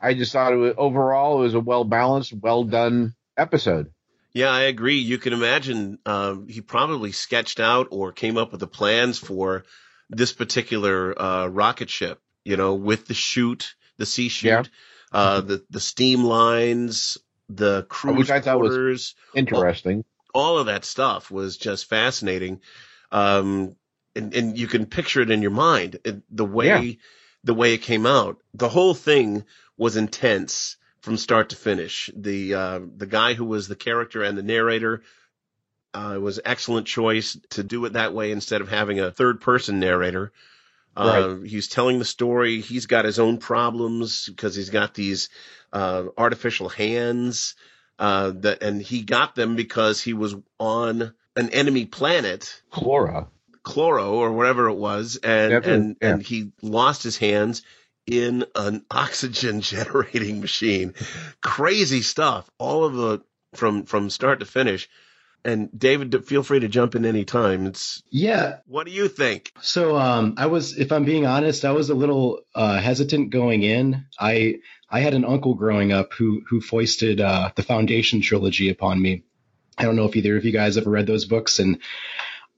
Speaker 5: I just thought it was overall it was a well balanced, well done episode.
Speaker 6: Yeah, I agree. You can imagine um, he probably sketched out or came up with the plans for this particular uh, rocket ship. You know, with the chute, the C-chute,
Speaker 5: Yeah.
Speaker 6: uh, the the steam lines, the cruise
Speaker 5: Which I thought was
Speaker 6: quarters,
Speaker 5: Interesting.
Speaker 6: all of that stuff was just fascinating. Um, and, and you can picture it in your mind, it, the way,
Speaker 5: Yeah.
Speaker 6: the way it came out. The whole thing was intense from start to finish. The, uh, the guy who was the character and the narrator, uh, was excellent choice to do it that way instead of having a third person narrator. Uh, he's telling the story. He's got his own problems because he's got these, uh, artificial hands, uh, that, and he got them because he was on an enemy planet,
Speaker 5: Chlora.
Speaker 6: Chloro or whatever it was, and
Speaker 5: it,
Speaker 6: and
Speaker 5: yeah.
Speaker 6: and he lost his hands in an [laughs] oxygen generating machine. Crazy stuff. All of the from from start to finish. And David, feel free to jump in any time. It's
Speaker 7: Yeah.
Speaker 6: what do you think?
Speaker 7: So um, I was, if I'm being honest, I was a little uh, hesitant going in. I I had an uncle growing up who who foisted uh, the Foundation trilogy upon me. I don't know if either of you guys ever read those books, and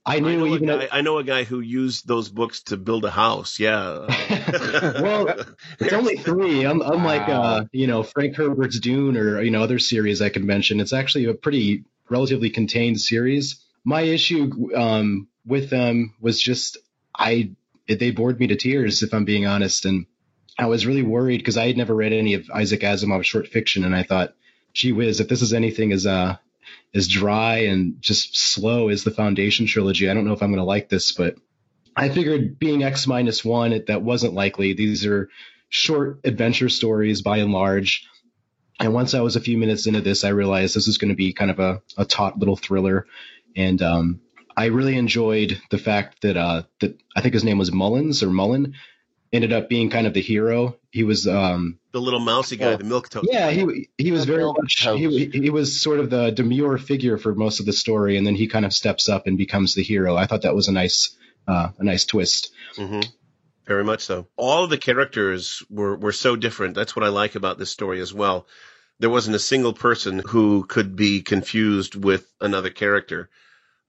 Speaker 7: I knew
Speaker 6: I know,
Speaker 7: even
Speaker 6: guy, I know a guy who used those books to build a house. Yeah. [laughs]
Speaker 7: well, it's only three. Un- Unlike uh, you know Frank Herbert's Dune or you know other series I could mention, it's actually a pretty relatively contained series. My issue um, with them was just I they bored me to tears if I'm being honest, and I was really worried because I had never read any of Isaac Asimov's short fiction, and I thought, gee whiz, if this is anything as uh as dry and just slow as the Foundation trilogy, I don't know if I'm going to like this, but I figured being X minus one, that wasn't likely. These are short adventure stories by and large. And once I was a few minutes into this, I realized this is going to be kind of a, a taut little thriller. And um, I really enjoyed the fact that uh, that I think his name was Mullins or Mullen ended up being kind of the hero. He was um,
Speaker 6: the little mousy guy, the milk toast.
Speaker 7: yeah, he he was very much he, he was sort of the demure figure for most of the story, and then he kind of steps up and becomes the hero. I thought that was a nice uh, a nice twist.
Speaker 6: hmm Very much so. All of the characters were, were so different. That's what I like about this story as well. There wasn't a single person who could be confused with another character.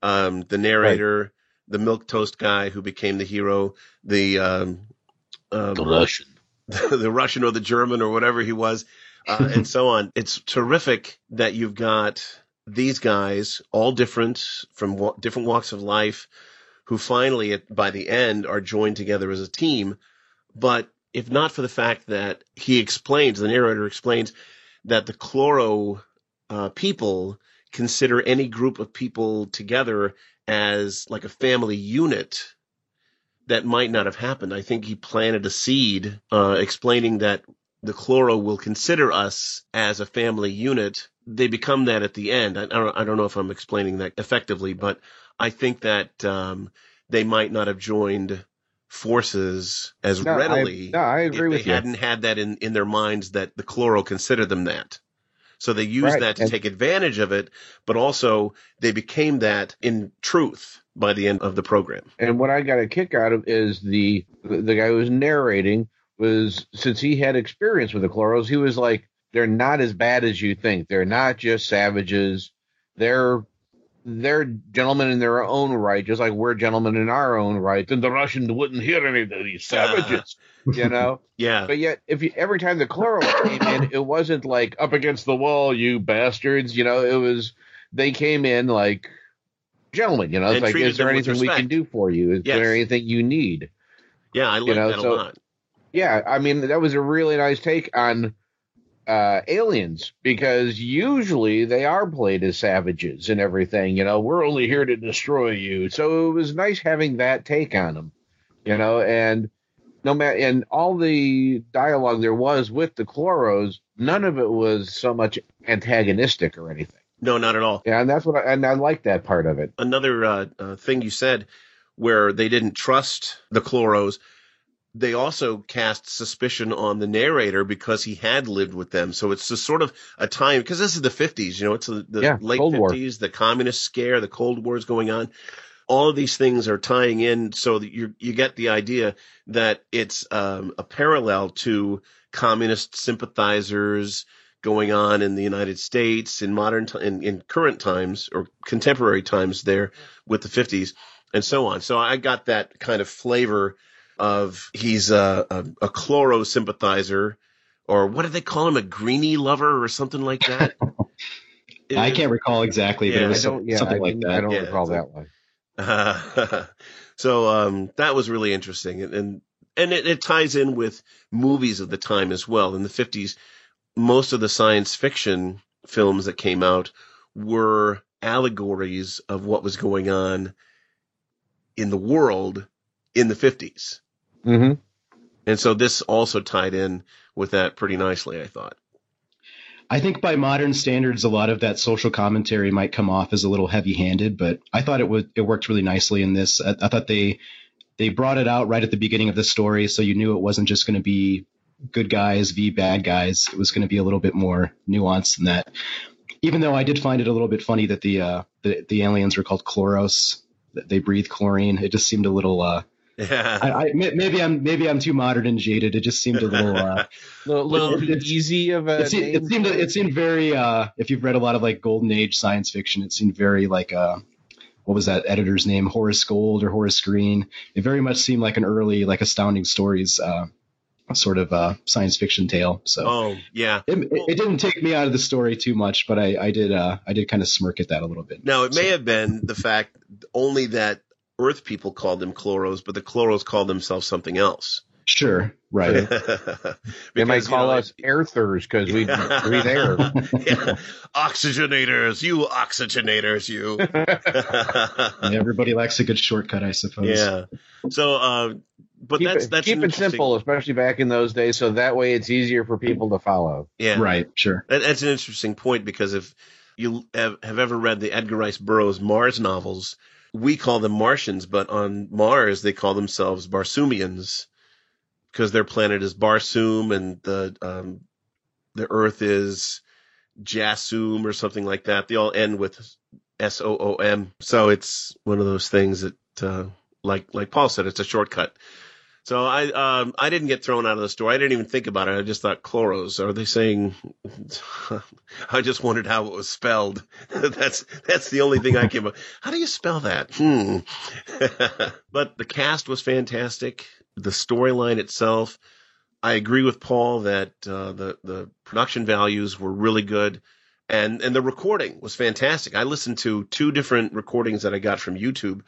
Speaker 6: Um, the narrator, the milk toast guy who became the hero, the um, um,
Speaker 19: The Russian. [laughs]
Speaker 6: the Russian or the German or whatever he was, uh, and so on. [laughs] It's terrific that you've got these guys, all different from wa- different walks of life, who finally, at, by the end, are joined together as a team. But if not for the fact that he explains, the narrator explains that the Chloro uh, people consider any group of people together as like a family unit that might not have happened. I think he planted a seed, uh, explaining that the Chloro will consider us as a family unit. They become that at the end. I, I, don't, know if I'm explaining that effectively, but I think that um, they might not have joined forces as
Speaker 5: No, I-
Speaker 6: readily
Speaker 5: no, I agree
Speaker 6: if
Speaker 5: with
Speaker 6: they
Speaker 5: you.
Speaker 6: hadn't had that in, in their minds that the Chloro consider them that. So they used
Speaker 5: Right,
Speaker 6: that to
Speaker 5: and-
Speaker 6: take advantage of it, but also they became that in truth by the end of the program.
Speaker 5: And what I got a kick out of is the the guy who was narrating was since he had experience with the Chloros, he was like, they're not as bad as you think. They're not just savages. They're they're gentlemen in their own right, just like we're gentlemen in our own right. And the Russians wouldn't hear any of these savages, you know. [laughs]
Speaker 6: Yeah.
Speaker 5: But yet, if you every time the Chloros came in, it wasn't like up against the wall, you bastards. You know, it was they came in like gentlemen. You know, it's
Speaker 6: And
Speaker 5: like, is there anything we can do for you? Is
Speaker 6: Yes.
Speaker 5: there anything you need?
Speaker 6: Yeah, I like
Speaker 5: You know,
Speaker 6: that
Speaker 5: so-
Speaker 6: a lot.
Speaker 5: Yeah, I mean that was a really nice take on uh, aliens because usually they are played as savages and everything. You know, we're only here to destroy you. So it was nice having that take on them. You know, and no matter and all the dialogue there was with the Chloros, none of it was so much antagonistic or anything.
Speaker 6: No, not at all.
Speaker 5: Yeah, and that's what I, and I like that part of it.
Speaker 6: Another uh, uh, thing you said where they didn't trust the Chloros, they also cast suspicion on the narrator because he had lived with them. So it's just sort of a time because this is the 50s, you know, it's the, the
Speaker 5: Yeah,
Speaker 6: late
Speaker 5: Cold War.
Speaker 6: 50s, the communist scare, the Cold War is going on. all of these things are tying in so that you you get the idea that it's um, a parallel to communist sympathizers going on in the United States in modern t- in, in current times or contemporary times there with the 50s and so on. So I got that kind of flavor of he's a, a, a chloro sympathizer or what did they call him a greenie lover or something like that. [laughs]
Speaker 7: I can't recall exactly, but it was
Speaker 6: I don't- yeah,
Speaker 7: something
Speaker 6: I
Speaker 7: like that.
Speaker 6: I don't Yeah, recall
Speaker 5: that one.
Speaker 6: Uh, [laughs] so um, that was really interesting, and and, and it, it ties in with movies of the time as well. In the fifties, most of the science fiction films that came out were allegories of what was going on in the world in the 50s.
Speaker 5: Mm-hmm.
Speaker 6: And so this also tied in with that pretty nicely, I thought.
Speaker 7: I think by modern standards, a lot of that social commentary might come off as a little heavy-handed, but I thought it would it worked really nicely in this. I, I thought they they brought it out right at the beginning of the story, so you knew it wasn't just going to be good guys v bad guys. It was going to be a little bit more nuanced than that. Even though I did find it a little bit funny that the uh, the, the aliens were called chloros, that they breathe chlorine. It just seemed a little. Uh,
Speaker 6: Yeah.
Speaker 7: I, I, maybe I'm maybe I'm too modern and jaded. It just seemed a little. Uh, [laughs]
Speaker 5: little, little too easy of a
Speaker 7: it seemed, it seemed it seemed very uh if you've read a lot of like golden age science fiction it seemed very like uh what was that editor's name horace gold or horace green it very much seemed like an early like astounding stories uh sort of uh science fiction tale so
Speaker 6: Oh, yeah.
Speaker 7: it, it, it didn't take me out of the story too much but i i did uh i did kind of smirk at that a little bit
Speaker 6: Now, it may have been the fact only that Earth people called them chloros, but the chloros called themselves something else.
Speaker 7: sure right [laughs]
Speaker 5: They might
Speaker 6: Because, you
Speaker 5: call
Speaker 6: know,
Speaker 5: us airthers because we breathe [laughs] air. [laughs]
Speaker 6: yeah. Oxygenators, you oxygenators, you.
Speaker 7: Everybody likes a good shortcut i suppose
Speaker 6: yeah. So, uh, but
Speaker 5: keep
Speaker 6: that's
Speaker 5: it,
Speaker 6: that's
Speaker 5: keep
Speaker 6: an
Speaker 5: it
Speaker 6: interesting-
Speaker 5: simple, especially back in those days, so that way it's easier for people to follow.
Speaker 6: Yeah.
Speaker 7: right sure
Speaker 6: That, that's an interesting point because if you have, have ever read the Edgar Rice Burroughs Mars novels, we call them Martians, but on Mars they call themselves Barsoomians because their planet is Barsoom and the um, the Earth is Jasoom or something like that. They all end with S O O M. So it's one of those things that, uh, like like Paul said, it's a shortcut. So I um I didn't get thrown out of the store. I didn't even think about it. I just thought chloros. Are they saying? [laughs] I just wondered how it was spelled. [laughs] that's that's the only thing I came up. How do you spell that? Hmm. [laughs] but the cast was fantastic. The storyline itself. I agree with Paul that uh, the the production values were really good, and and the recording was fantastic. I listened to two different recordings that I got from YouTube,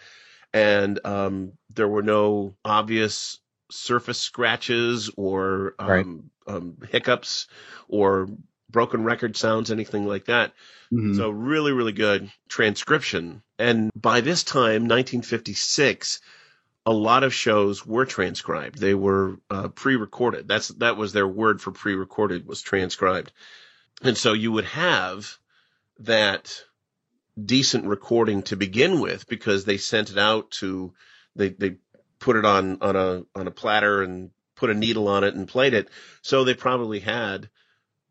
Speaker 6: and um, there were no obvious surface scratches or um,
Speaker 5: Right.
Speaker 6: um, hiccups or broken record sounds, anything like that.
Speaker 7: Mhm.
Speaker 6: So really, really good transcription. And by this time, 1956, a lot of shows were transcribed. They were uh, pre-recorded. That's that was their word for pre-recorded was transcribed. And so you would have that decent recording to begin with because they sent it out to they they put it on on a on a platter and put a needle on it and played it. So they probably had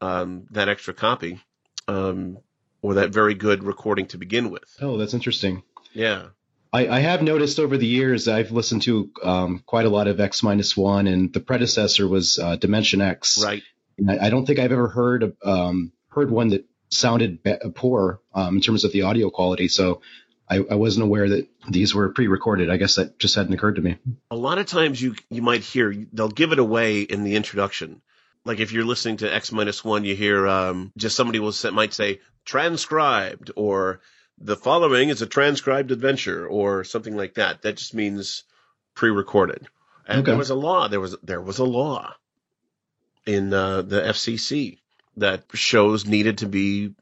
Speaker 6: um, that extra copy um, or that very good recording to begin with.
Speaker 7: oh that's interesting
Speaker 6: Yeah.
Speaker 7: I, I have noticed over the years I've listened to um, quite a lot of X minus one, and the predecessor was uh, Dimension X.
Speaker 6: Right.
Speaker 7: And I, I don't think I've ever heard um, heard one that sounded be- poor um, in terms of the audio quality. So I, I wasn't aware that these were pre-recorded. I guess that just hadn't occurred to me.
Speaker 6: a lot of times you you might hear they'll give it away in the introduction. Like if you're listening to X minus one, you hear um, just somebody will say, might say transcribed or the following is a transcribed adventure or something like that. That just means pre-recorded. And
Speaker 7: Okay.
Speaker 6: there was a law. There was there was a law in uh, the FCC that shows needed to be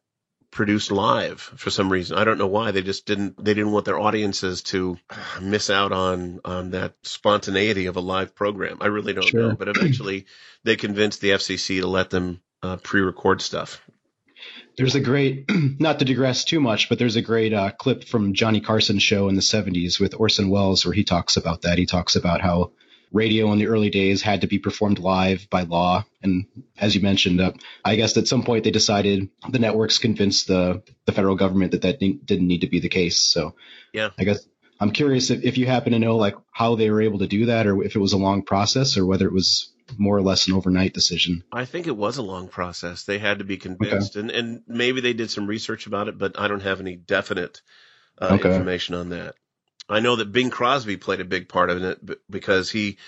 Speaker 6: produced live for some reason. I don't know why. They just didn't they didn't want their audiences to miss out on on that spontaneity of a live program. I really don't
Speaker 7: Sure.
Speaker 6: know, but eventually they convinced the FCC to let them uh, pre-record stuff.
Speaker 7: There's a great, [clears throat] not to digress too much, but there's a great uh, clip from Johnny Carson's show in the 70s with Orson Welles where he talks about that. He talks about how radio in the early days had to be performed live by law. And as you mentioned, uh, I guess at some point they decided the networks convinced the, the federal government that that didn't need to be the case. So
Speaker 6: Yeah.
Speaker 7: I guess I'm curious if, if you happen to know like how they were able to do that, or if it was a long process, or whether it was more or less an overnight decision.
Speaker 6: I think it was a long process. They had to be convinced, and and maybe they did some research about it, but I don't have any definite uh,
Speaker 7: Okay.
Speaker 6: information on that. I know that Bing Crosby played a big part of it because he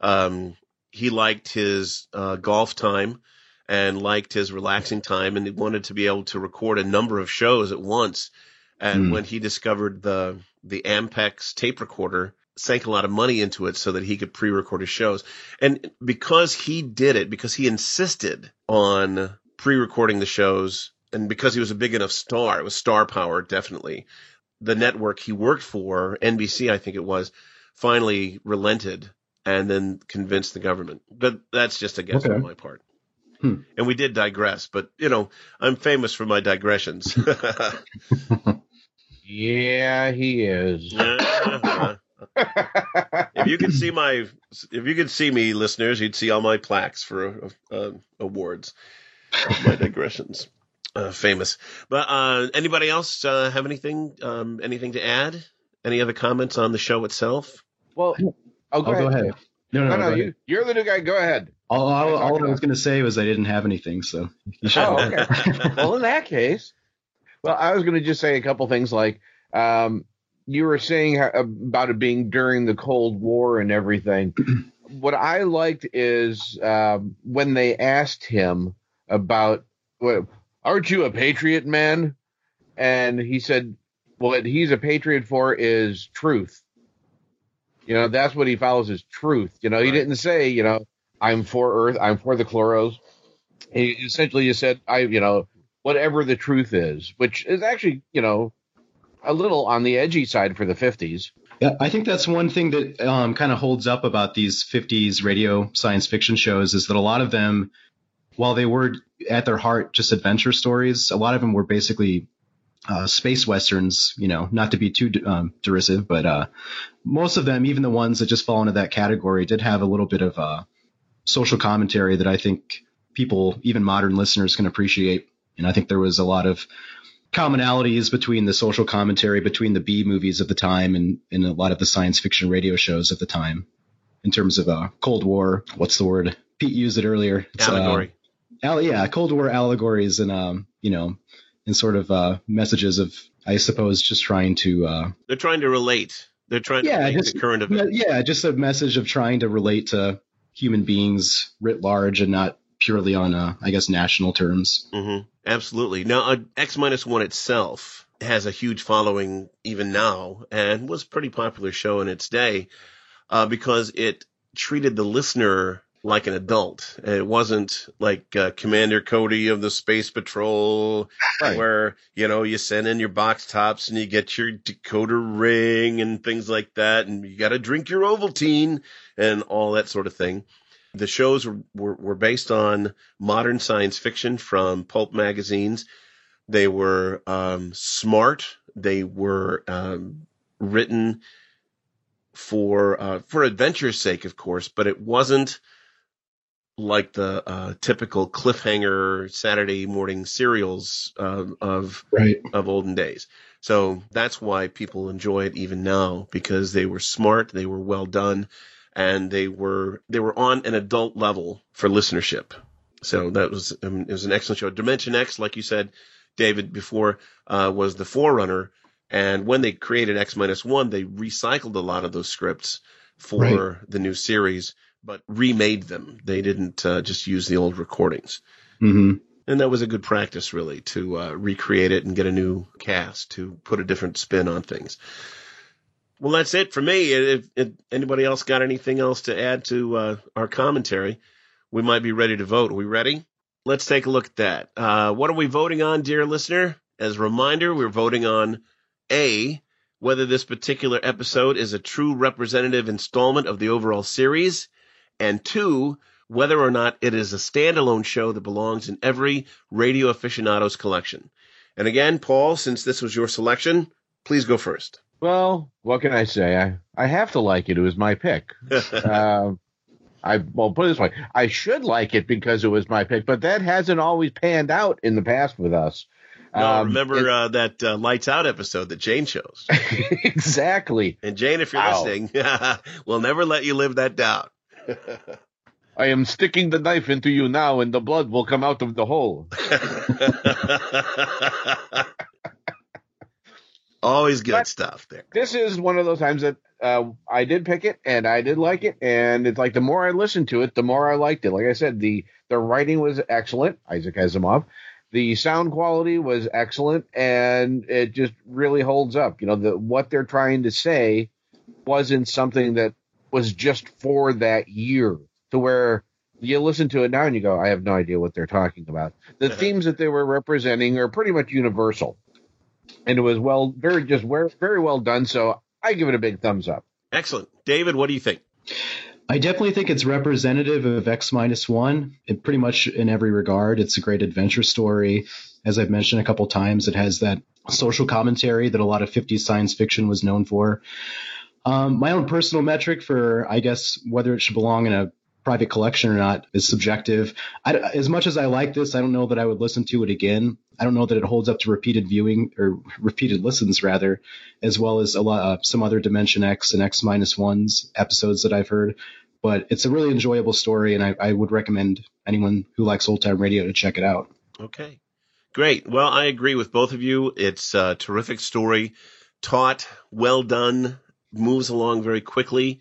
Speaker 6: um, he liked his uh, golf time and liked his relaxing time, and he wanted to be able to record a number of shows at once. And
Speaker 7: Hmm.
Speaker 6: when he discovered the the Ampex tape recorder, sank a lot of money into it so that he could pre-record his shows. And because he did it, because he insisted on pre-recording the shows, and because he was a big enough star, it was star power definitely. The network he worked for, NBC, I think it was, finally relented and then convinced the government. But that's just a guess
Speaker 7: Okay.
Speaker 6: on my part.
Speaker 7: Hmm.
Speaker 6: And we did digress, but you know, I'm famous for my digressions. [laughs]
Speaker 5: Yeah, he is. [laughs]
Speaker 6: if you could see my, if you could see me, listeners, you'd see all my plaques for uh, awards, my digressions. Uh, famous, but uh, anybody else uh, have anything, um, anything to add? Any other comments on the show itself?
Speaker 5: Well, oh, go,
Speaker 7: I'll
Speaker 5: ahead.
Speaker 7: go ahead. No, no,
Speaker 5: no,
Speaker 7: go
Speaker 5: no,
Speaker 7: ahead.
Speaker 5: you, you're the new guy. Go ahead.
Speaker 7: All, all,
Speaker 5: I
Speaker 7: all I was going to say was I didn't have anything, so you should.
Speaker 5: Oh, okay. [laughs] well, in that case, well, I was going to just say a couple things like um, you were saying how, about it being during the Cold War and everything. [clears throat] what I liked is um, when they asked him about, what, aren't you a patriot, man? And he said, what he's a patriot for is truth. You know, that's what he follows is truth. You know, he didn't say, you know, I'm for Earth, I'm for the chloros. He essentially just said, I, you know, whatever the truth is, which is actually, you know, a little on the edgy side for the 50s.
Speaker 7: Yeah, I think that's one thing that um, kind of holds up about these 50s radio science fiction shows is that a lot of them, while they were at their heart just adventure stories, a lot of them were basically uh, space westerns. You know, not to be too um, derisive, but uh, most of them, even the ones that just fall into that category, did have a little bit of uh, social commentary that I think people, even modern listeners, can appreciate. And I think there was a lot of commonalities between the social commentary between the B movies of the time and, and a lot of the science fiction radio shows of the time in terms of uh, Cold War. What's the word? Pete used it earlier. It's, uh,
Speaker 6: Allegory.
Speaker 7: Al- yeah, Cold War allegories and um, you know, and sort of uh, messages of, I suppose, just trying to uh,
Speaker 6: They're trying to relate. They're trying to
Speaker 7: yeah,
Speaker 6: relate
Speaker 7: just
Speaker 6: to current events.
Speaker 7: yeah, just a message of trying to relate to human beings writ large and not purely on, uh, I guess, national terms.
Speaker 6: hmm Absolutely. Now, uh, X minus one itself has a huge following even now, and was a pretty popular show in its day uh, because it treated the listener like an adult. It wasn't like uh, Commander Cody of the Space Patrol, where you know you send in your box tops and you get your decoder ring and things like that, and you got to drink your Ovaltine and all that sort of thing. The shows were, were, were based on modern science fiction from pulp magazines. They were um, smart. They were um, written for uh, for adventure's sake, of course, but it wasn't like the uh, typical cliffhanger Saturday morning serials uh, of
Speaker 7: Right.
Speaker 6: of olden days. So that's why people enjoy it even now because they were smart, they were well done, and they were they were on an adult level for listenership. So that was um, it was an excellent show. Dimension X, like you said, David before, uh, was the forerunner. And when they created X minus one, they recycled a lot of those scripts for
Speaker 7: Right.
Speaker 6: the new series, but remade them. They didn't uh, just use the old recordings.
Speaker 7: hmm
Speaker 6: And that was a good practice, really, to uh, recreate it and get a new cast to put a different spin on things. Well, that's it for me. If, if anybody else got anything else to add to uh, our commentary, we might be ready to vote. Are we ready? Let's take a look at that. Uh, what are we voting on, dear listener? As a reminder, we're voting on A, whether this particular episode is a true representative installment of the overall series, and two, whether or not it is a standalone show that belongs in every Radio Aficionados collection. And again, Paul, since this was your selection, please go first.
Speaker 5: Well, what can I say? I, I have to like it. It was my pick. uh, [laughs] I well put it this way: I should like it because it was my pick, but that hasn't always panned out in the past with us.
Speaker 6: No,
Speaker 5: Um,
Speaker 6: remember
Speaker 5: it-
Speaker 6: uh, that uh, Lights Out episode that Jane chose. [laughs]
Speaker 5: exactly.
Speaker 6: And Jane, if you're
Speaker 5: Ow.
Speaker 6: listening, [laughs] we'll never let you live that down. [laughs]
Speaker 5: I am sticking the knife into you now, and the blood will come out of the hole. [laughs]
Speaker 6: Always good
Speaker 5: But-
Speaker 6: stuff there.
Speaker 5: This is one of those times that uh, I did pick it, and I did like it, and it's like the more I listened to it, the more I liked it. Like I said, the the writing was excellent, Isaac Asimov. The sound quality was excellent, and it just really holds up. You know, the what they're trying to say wasn't something that was just for that year, to where you listen to it now and you go, I have no idea what they're talking about. The themes that they were representing are pretty much universal, and it was well, very just very very well done. So I give it a big thumbs up.
Speaker 6: Excellent. David, what do you think?
Speaker 7: I definitely think it's representative of X minus one in pretty much in every regard. It's a great adventure story. As I've mentioned a couple times, it has that social commentary that a lot of 50s science fiction was known for. Um, my own personal metric for, I guess, whether it should belong in a private collection or not is subjective. I, as much as I like this, I don't know that I would listen to it again. I don't know that it holds up to repeated viewing or repeated listens rather, as well as a lot uh, some other Dimension X and X minus ones episodes that I've heard. But it's a really enjoyable story, and I, I would recommend anyone who likes old time radio to check it out.
Speaker 6: Okay. Great. Well, I agree with both of you. It's a terrific story, taut, well done, moves along very quickly.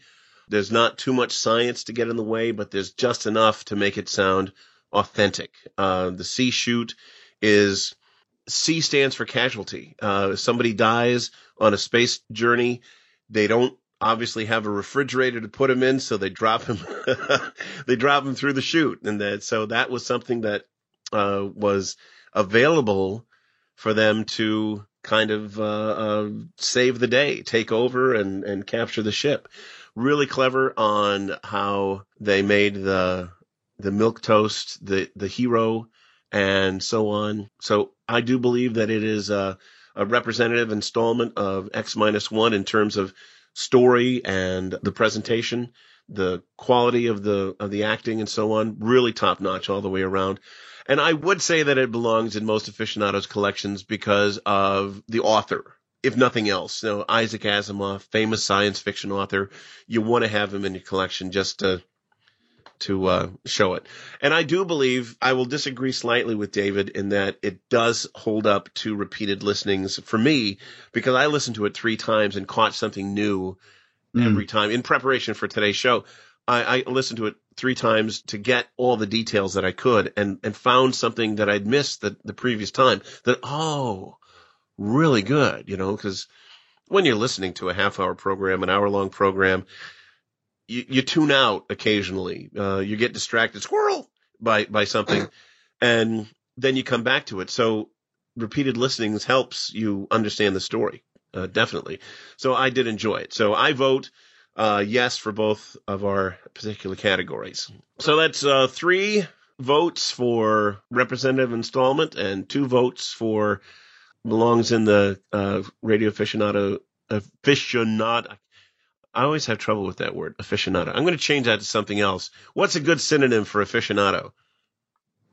Speaker 6: There's not too much science to get in the way, but there's just enough to make it sound authentic. Uh, the C-chute is C stands for casualty. Uh, if somebody dies on a space journey, they don't obviously have a refrigerator to put him in, so they drop him. [laughs] they drop him through the chute, and that so that was something that uh, was available for them to kind of uh, uh, save the day, take over, and and capture the ship. Really clever on how they made the the milk toast the the hero and so on. So I do believe that it is a, a representative installment of X minus one in terms of story and the presentation, the quality of the of the acting and so on. Really top notch all the way around. And I would say that it belongs in most aficionados collections because of the author. If nothing else, you know, Isaac Asimov, famous science fiction author, you want to have him in your collection just to to uh, show it. And I do believe I will disagree slightly with David in that it does hold up to repeated listenings for me because I listened to it three times and caught something new every time in preparation for today's show. I, I listened to it three times to get all the details that I could and, and found something that I'd missed the, the previous time that, oh, really good, you know, because when you're listening to a half hour program, an hour long program, you, you tune out occasionally. Uh, you get distracted, squirrel by, by something, [clears throat] and then you come back to it. So repeated listenings helps you understand the story, uh, definitely. So I did enjoy it. So I vote, uh, yes for both of our particular categories. So that's, uh, three votes for representative installment and two votes for belongs in the, uh, radio aficionado, aficionado, I always have trouble with that word, aficionado. I'm going to change that to something else. What's a good synonym for aficionado?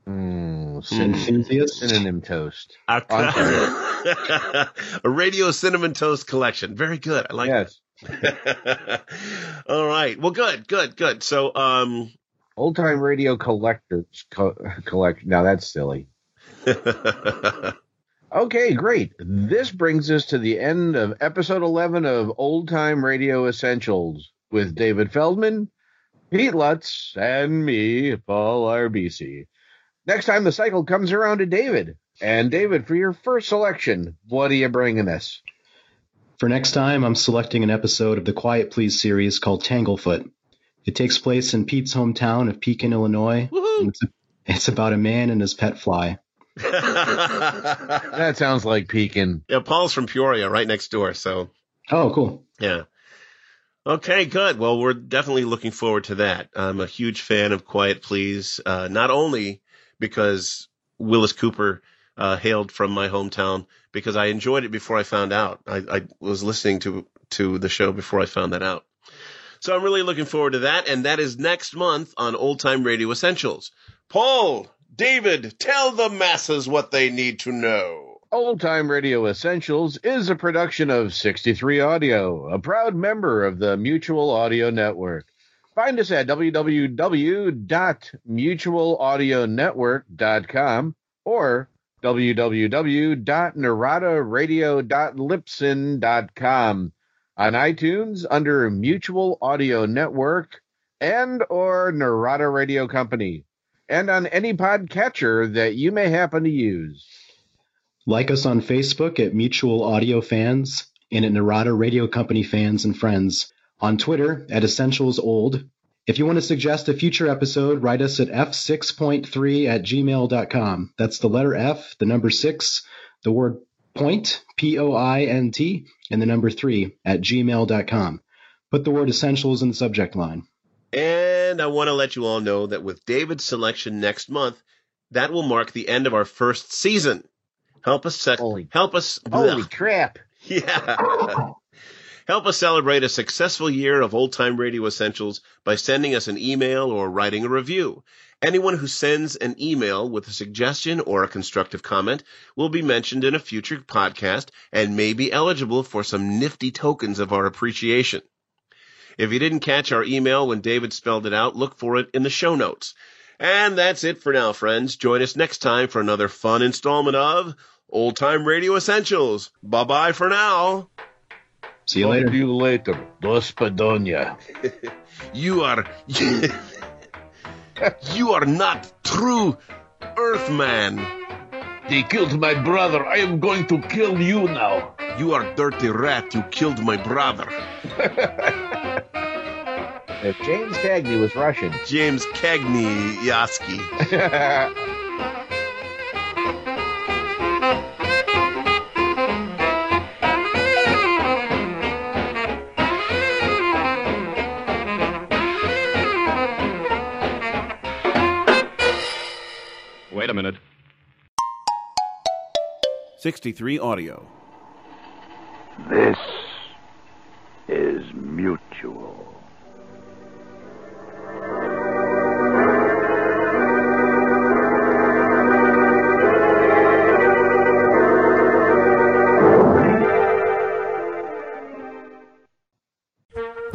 Speaker 5: Mm,
Speaker 7: Enthusiast?
Speaker 5: synonym toast.
Speaker 6: A, [laughs] a radio cinnamon toast collection. Very good. I like
Speaker 5: yes. [laughs]
Speaker 6: All right. Well, good, good, good. So, um,
Speaker 5: Old time radio collectors co- collection. Now that's silly. [laughs] Okay, great. This brings us to the end of episode 11 of Old Time Radio Essentials with David Feldman, Pete Lutz, and me, Paul RBC. Next time the cycle comes around to David. And David, for your first selection, what are you bringing us?
Speaker 7: For next time, I'm selecting an episode of the Quiet Please series called Tanglefoot. It takes place in Pete's hometown of Pekin, Illinois. It's, it's about a man and his pet fly. [laughs]
Speaker 5: that sounds like Pekin.
Speaker 6: Yeah, Paul's from Peoria, right next door. So,
Speaker 7: oh, cool.
Speaker 6: Yeah. Okay, good. Well, we're definitely looking forward to that. I'm a huge fan of Quiet Please, uh, not only because Willis Cooper uh, hailed from my hometown, because I enjoyed it before I found out. I, I was listening to to the show before I found that out. So I'm really looking forward to that, and that is next month on Old Time Radio Essentials. Paul, David, tell the masses what they need to know.
Speaker 5: Old Time Radio Essentials is a production of 63 Audio, a proud member of the Mutual Audio Network. Find us at www.mutualaudionetwork.com or www.naradaradio.libsyn.com on iTunes under Mutual Audio Network and or Narada Radio Company and on any podcatcher that you may happen to use.
Speaker 7: Like us on Facebook at Mutual Audio Fans and at Narada Radio Company Fans and Friends. On Twitter at Essentials Old. If you want to suggest a future episode, write us at f6.3 at gmail.com. That's the letter F, the number six, the word point, P O I N T, and the number three at gmail.com. Put the word essentials in the subject line.
Speaker 6: And I want to let you all know that with David's selection next month, that will mark the end of our first season. Help us sec- help us
Speaker 5: Holy
Speaker 6: Ugh. [laughs]
Speaker 5: crap.
Speaker 6: Yeah. [laughs] Help us celebrate a successful year of old time radio essentials by sending us an email or writing a review. Anyone who sends an email with a suggestion or a constructive comment will be mentioned in a future podcast and may be eligible for some nifty tokens of our appreciation. If you didn't catch our email when David spelled it out, look for it in the show notes. And that's it for now, friends. Join us next time for another fun installment of Old Time Radio Essentials. Bye bye for now.
Speaker 7: See you later.
Speaker 5: See you later. Dos Padonia. [laughs]
Speaker 6: You are [laughs] you are not true Earthman.
Speaker 5: They killed my brother. I am going to kill you now.
Speaker 6: You are dirty rat. You killed my brother.
Speaker 5: If [laughs] James Cagney was Russian.
Speaker 6: James Cagney Yaski.
Speaker 1: Wait a minute.
Speaker 19: 63 Audio.
Speaker 20: This is mutual.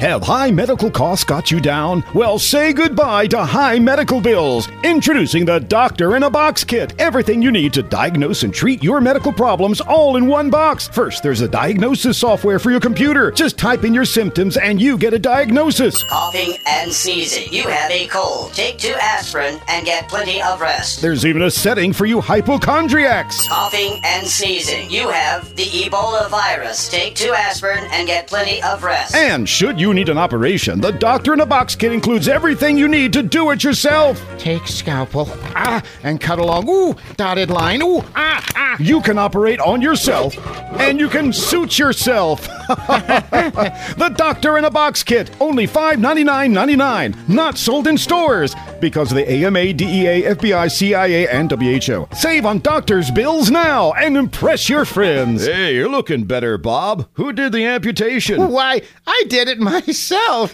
Speaker 2: Have high medical costs got you down? Well, say goodbye to high medical bills. Introducing the Doctor in a Box Kit. Everything you need to diagnose and treat your medical problems all in one box. First, there's a diagnosis software for your computer. Just type in your symptoms and you get a diagnosis.
Speaker 21: Coughing and sneezing. You have a cold. Take two aspirin and get plenty of rest.
Speaker 2: There's even a setting for you hypochondriacs.
Speaker 21: Coughing and sneezing. You have the Ebola virus. Take two aspirin and get plenty of rest.
Speaker 2: And should you need an operation, the Doctor in a Box Kit includes everything you need to do it yourself.
Speaker 22: Take scalpel, ah, and cut along, ooh, dotted line, ooh, ah, ah.
Speaker 2: You can operate on yourself, and you can suit yourself. [laughs] the Doctor in a Box Kit, only $5.99.99, not sold in stores because of the AMA, DEA, FBI, CIA, and WHO. Save on doctor's bills now and impress your friends. Hey, you're looking better, Bob. Who did the amputation?
Speaker 22: Why, I did it myself.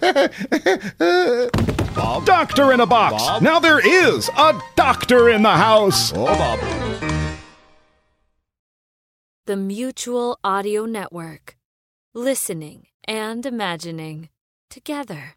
Speaker 2: Bob? Doctor in a Box.
Speaker 22: Bob?
Speaker 2: Now there is a doctor in the house.
Speaker 22: Oh, Bob.
Speaker 23: The Mutual Audio Network. Listening and imagining together.